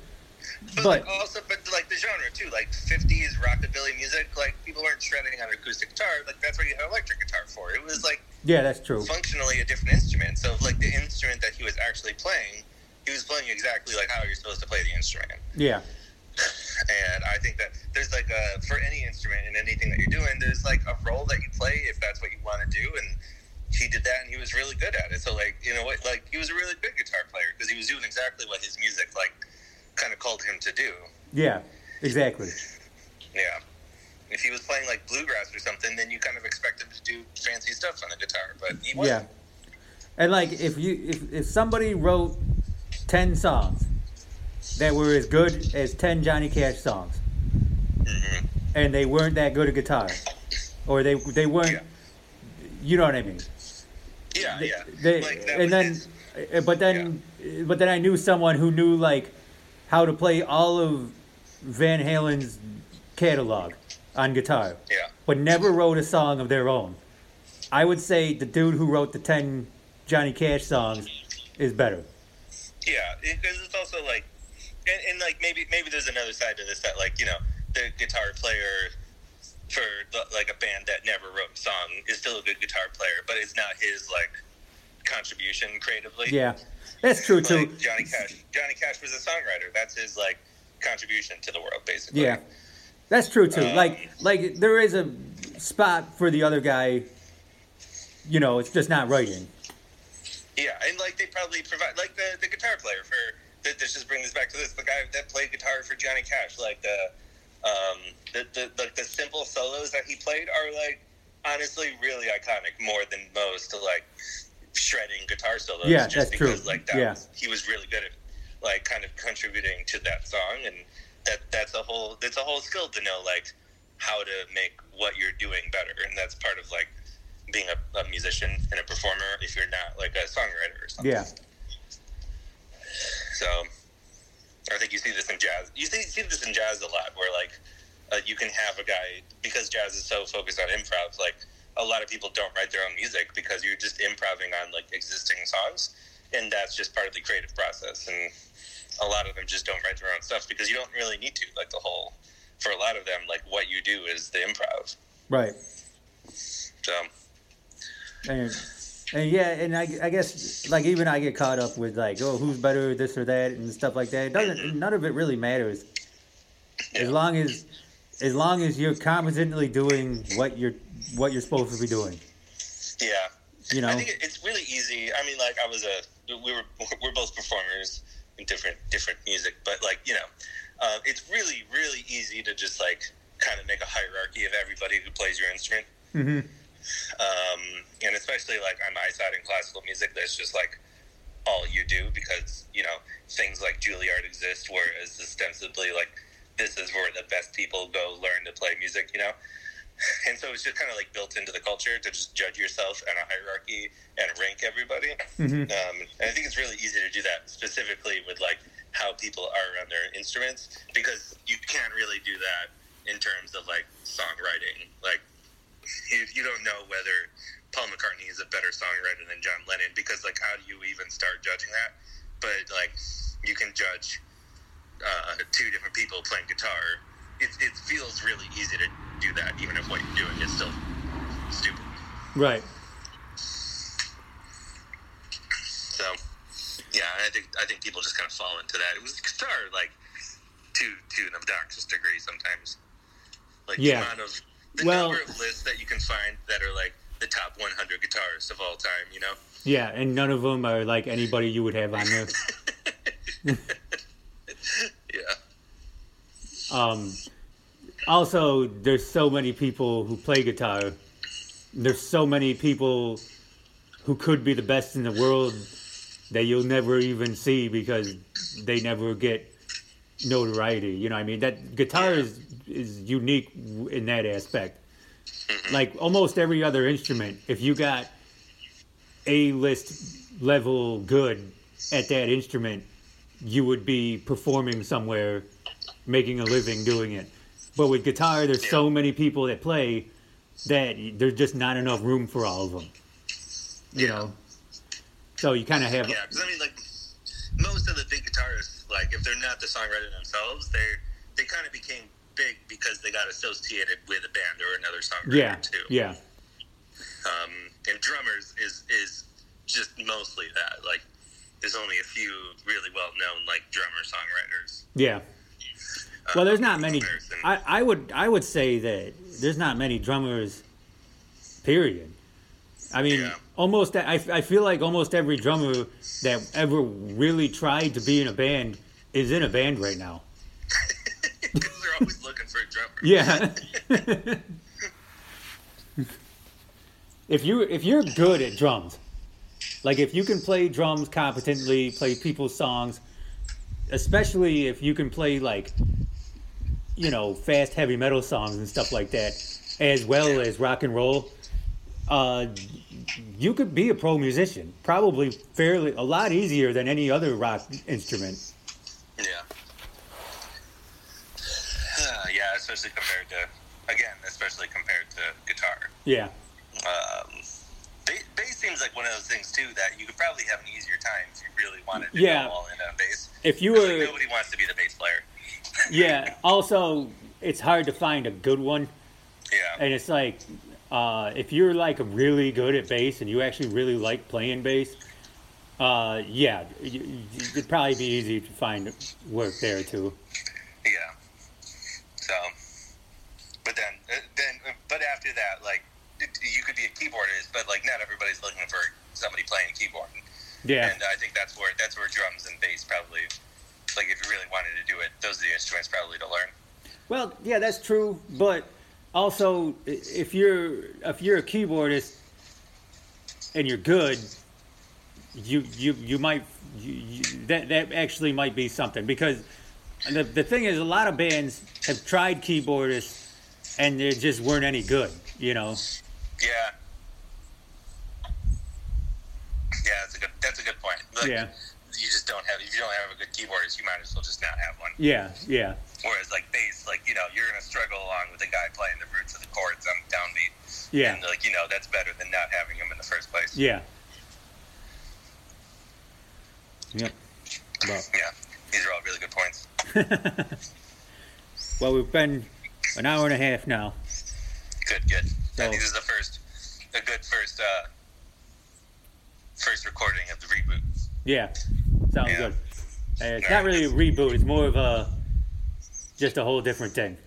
but, But like also but like the genre too, like fifties rockabilly music, like people weren't shredding on an acoustic guitar, like that's what you had electric guitar for. It was like yeah, that's true. functionally a different instrument. So like the instrument that he was actually playing, he was playing exactly like how you're supposed to play the instrument. Yeah, And I think that there's like a for any instrument and anything that you're doing, there's like a role that you play if that's what you want to do. And he did that, and he was really good at it. So like you know what, like he was a really good guitar player because he was doing exactly what his music like kind of called him to do. yeah, exactly. Yeah. If he was playing like bluegrass or something, then you kind of expect him to do fancy stuff on the guitar, but he Yeah, wasn't. and like if you if if somebody wrote ten songs that were as good as ten Johnny Cash songs, hmm and they weren't that good at guitar, or they they weren't, Yeah. you know what I mean? Yeah, They- yeah. they- Like, and then, his- uh, but then, but then I knew someone who knew like how to play all of Van Halen's catalog on guitar, yeah. but never wrote a song of their own. I would say the dude who wrote the ten Johnny Cash songs is better. Yeah, because it's also like, and, and like maybe maybe there's another side to this that like you know the guitar player for the, like a band that never wrote a song is still a good guitar player, but it's not his like contribution creatively. Yeah, that's true too. Johnny Cash. Johnny Cash was a songwriter. That's his like contribution to the world, basically. Yeah, that's true too. Um, like, like there is a spot for the other guy. You know, it's just not writing. Yeah, and like they probably provide like the, the guitar player for let's just bring this back to this the guy that played guitar for Johnny Cash like the um the the like the simple solos that he played are like honestly really iconic more than most like shredding guitar solos Yeah, just that's true. because like that Yeah. was, he was really good at like kind of contributing to that song and that that's a whole that's a whole skill to know like how to make what you're doing better and that's part of like being a, a musician and a performer if you're not like a songwriter or something Yeah, so I think you see this in jazz. You see, see this in jazz a lot, where like uh, you can have a guy because jazz is so focused on improv. Like a lot of people don't write their own music because you're just improvising on like existing songs, and that's just part of the creative process. And a lot of them just don't write their own stuff because you don't really need to. Like the whole, for a lot of them, like what you do is the improv. right. So and yeah, and I, I guess like even I get caught up with like, oh, who's better, this or that, and stuff like that. It doesn't. None of it really matters as long as as long as you're competently doing what you're what you're supposed to be doing. yeah, You know. I think it's really easy. I mean, like I was a we were we're both performers in different different music, but like you know, uh, it's really really easy to just like kind of make a hierarchy of everybody who plays your instrument, hmm um, and especially like on my side in classical music, that's just like all you do because you know things like Juilliard exist, whereas ostensibly like this is where the best people go learn to play music, you know. And so it's just kind of like built into the culture to just judge yourself and a hierarchy and rank everybody. hmm Um, and I think it's really easy to do that specifically with like how people are on their instruments because you can't really do that in terms of like songwriting. Like you, you don't know whether Paul McCartney is a better songwriter than John Lennon because like how do you even start judging that? But like you can judge uh, two different people playing guitar. It, it feels really easy to do that, even if what you're doing is still stupid. Right. So, yeah, I think I think people just kind of fall into that. It was guitar, like to to an obnoxious degree sometimes. Like Yeah. the amount of the Well- number of lists that you can find that are like the top 100 guitarists of all time. You know. Yeah, and none of them are like anybody you would have on there. Yeah. Um, also, there's so many people who play guitar. There's so many people who could be the best in the world that you'll never even see because they never get notoriety. You know, what I mean that guitar is is unique in that aspect. Mm-hmm. Like almost every other instrument, if you got a list level good at that instrument, you would be performing somewhere, making a living doing it. But with guitar, there's so many people that play that there's just not enough room for all of them. You know, so you kind of have Yeah, because I mean, like most of the big guitarists, like if they're not the songwriter themselves, they they kind of became big because they got associated with a band or another songwriter yeah, too. yeah, Um, and drummers is is just mostly that. Like, there's only a few really well known like drummer songwriters. yeah. uh, Well, there's not many. I, I would I would say that there's not many drummers. Period. I mean, Yeah. almost. I, I feel like almost every drummer that ever really tried to be in a band is in a band right now. Because they're always looking for a drummer. Yeah. if you if you're good at drums, like if you can play drums competently, play people's songs, especially if you can play like you know fast heavy metal songs and stuff like that, as well as rock and roll, uh, you could be a pro musician. Probably fairly a lot easier than any other rock instrument. Yeah. Uh, yeah, especially compared to again, especially compared to guitar. Yeah. Um, ba- bass seems like one of those things too that you could probably have an easier time if you really wanted to Yeah. go all in on bass. If you were like, nobody wants to be the bass player. Yeah. Also, it's hard to find a good one, Yeah. and it's like uh, if you're like really good at bass and you actually really like playing bass, uh, yeah, it'd probably be easy to find work there too. Yeah. So, but then, uh, then, uh, but after that, like, it, you could be a keyboardist, but like, not everybody's looking for somebody playing keyboard. Yeah. And I think that's where that's where drums and bass probably, like, if you really wanted to do it, those are the instruments probably to learn. Well, yeah, that's true, but also if you're if you're a keyboardist and you're good, you you you might you, you, that that actually might be something because the the thing is a lot of bands have tried keyboardists and they just weren't any good, you know. Yeah. Yeah, that's a good. That's a good point. Like, Yeah. You just don't have. If you don't have a good keyboardist, you might as well just not have one. Yeah, yeah, Whereas like bass, like you know, you're gonna struggle along with a guy playing the roots of the chords on downbeat. yeah, And like you know, that's better than not having him in the first place. yeah. Yep. Well, Yeah, these are all really good points. well, we've been an hour and a half now. Good, good. So- I think this is the first, a good first, uh, first recording of the reboot. Yeah, sounds Yeah. good. Uh, it's not really a reboot. It's more of a just a whole different thing.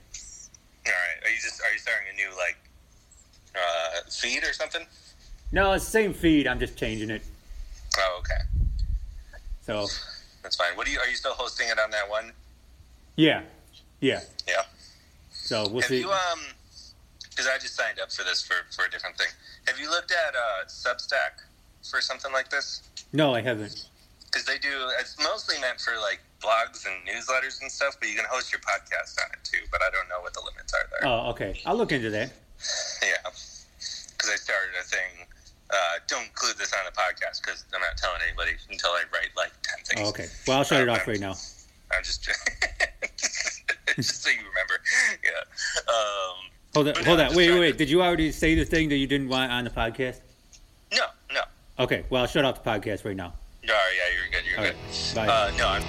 All right, are you just are you starting a new like uh, feed or something? No, it's the same feed. I'm just changing it. Oh, okay, So that's fine. What do you are you still hosting it on that one? yeah, yeah. Yeah. So we'll Have see. you um? Because I just signed up for this for for a different thing. Have you looked at uh, Substack for something like this? No, I haven't. Because they do. It's mostly meant for like blogs and newsletters and stuff, but you can host your podcast on it too. But I don't know what the limits are there. Oh, okay. I'll look into that. Yeah, because I started a thing. Uh, don't include this on the podcast because I'm not telling anybody until I write like ten things. Oh, okay. Well, I'll shut it off right now. I'm just just so you remember. Yeah. Um, Hold on. Hold no, on. just Wait, wait, to- wait. Did you already say the thing that you didn't want on the podcast? no, no. Okay. Well, I'll shut off the podcast right now. No, yeah, you're good. You're All good. right. Bye. Uh, no, I'm,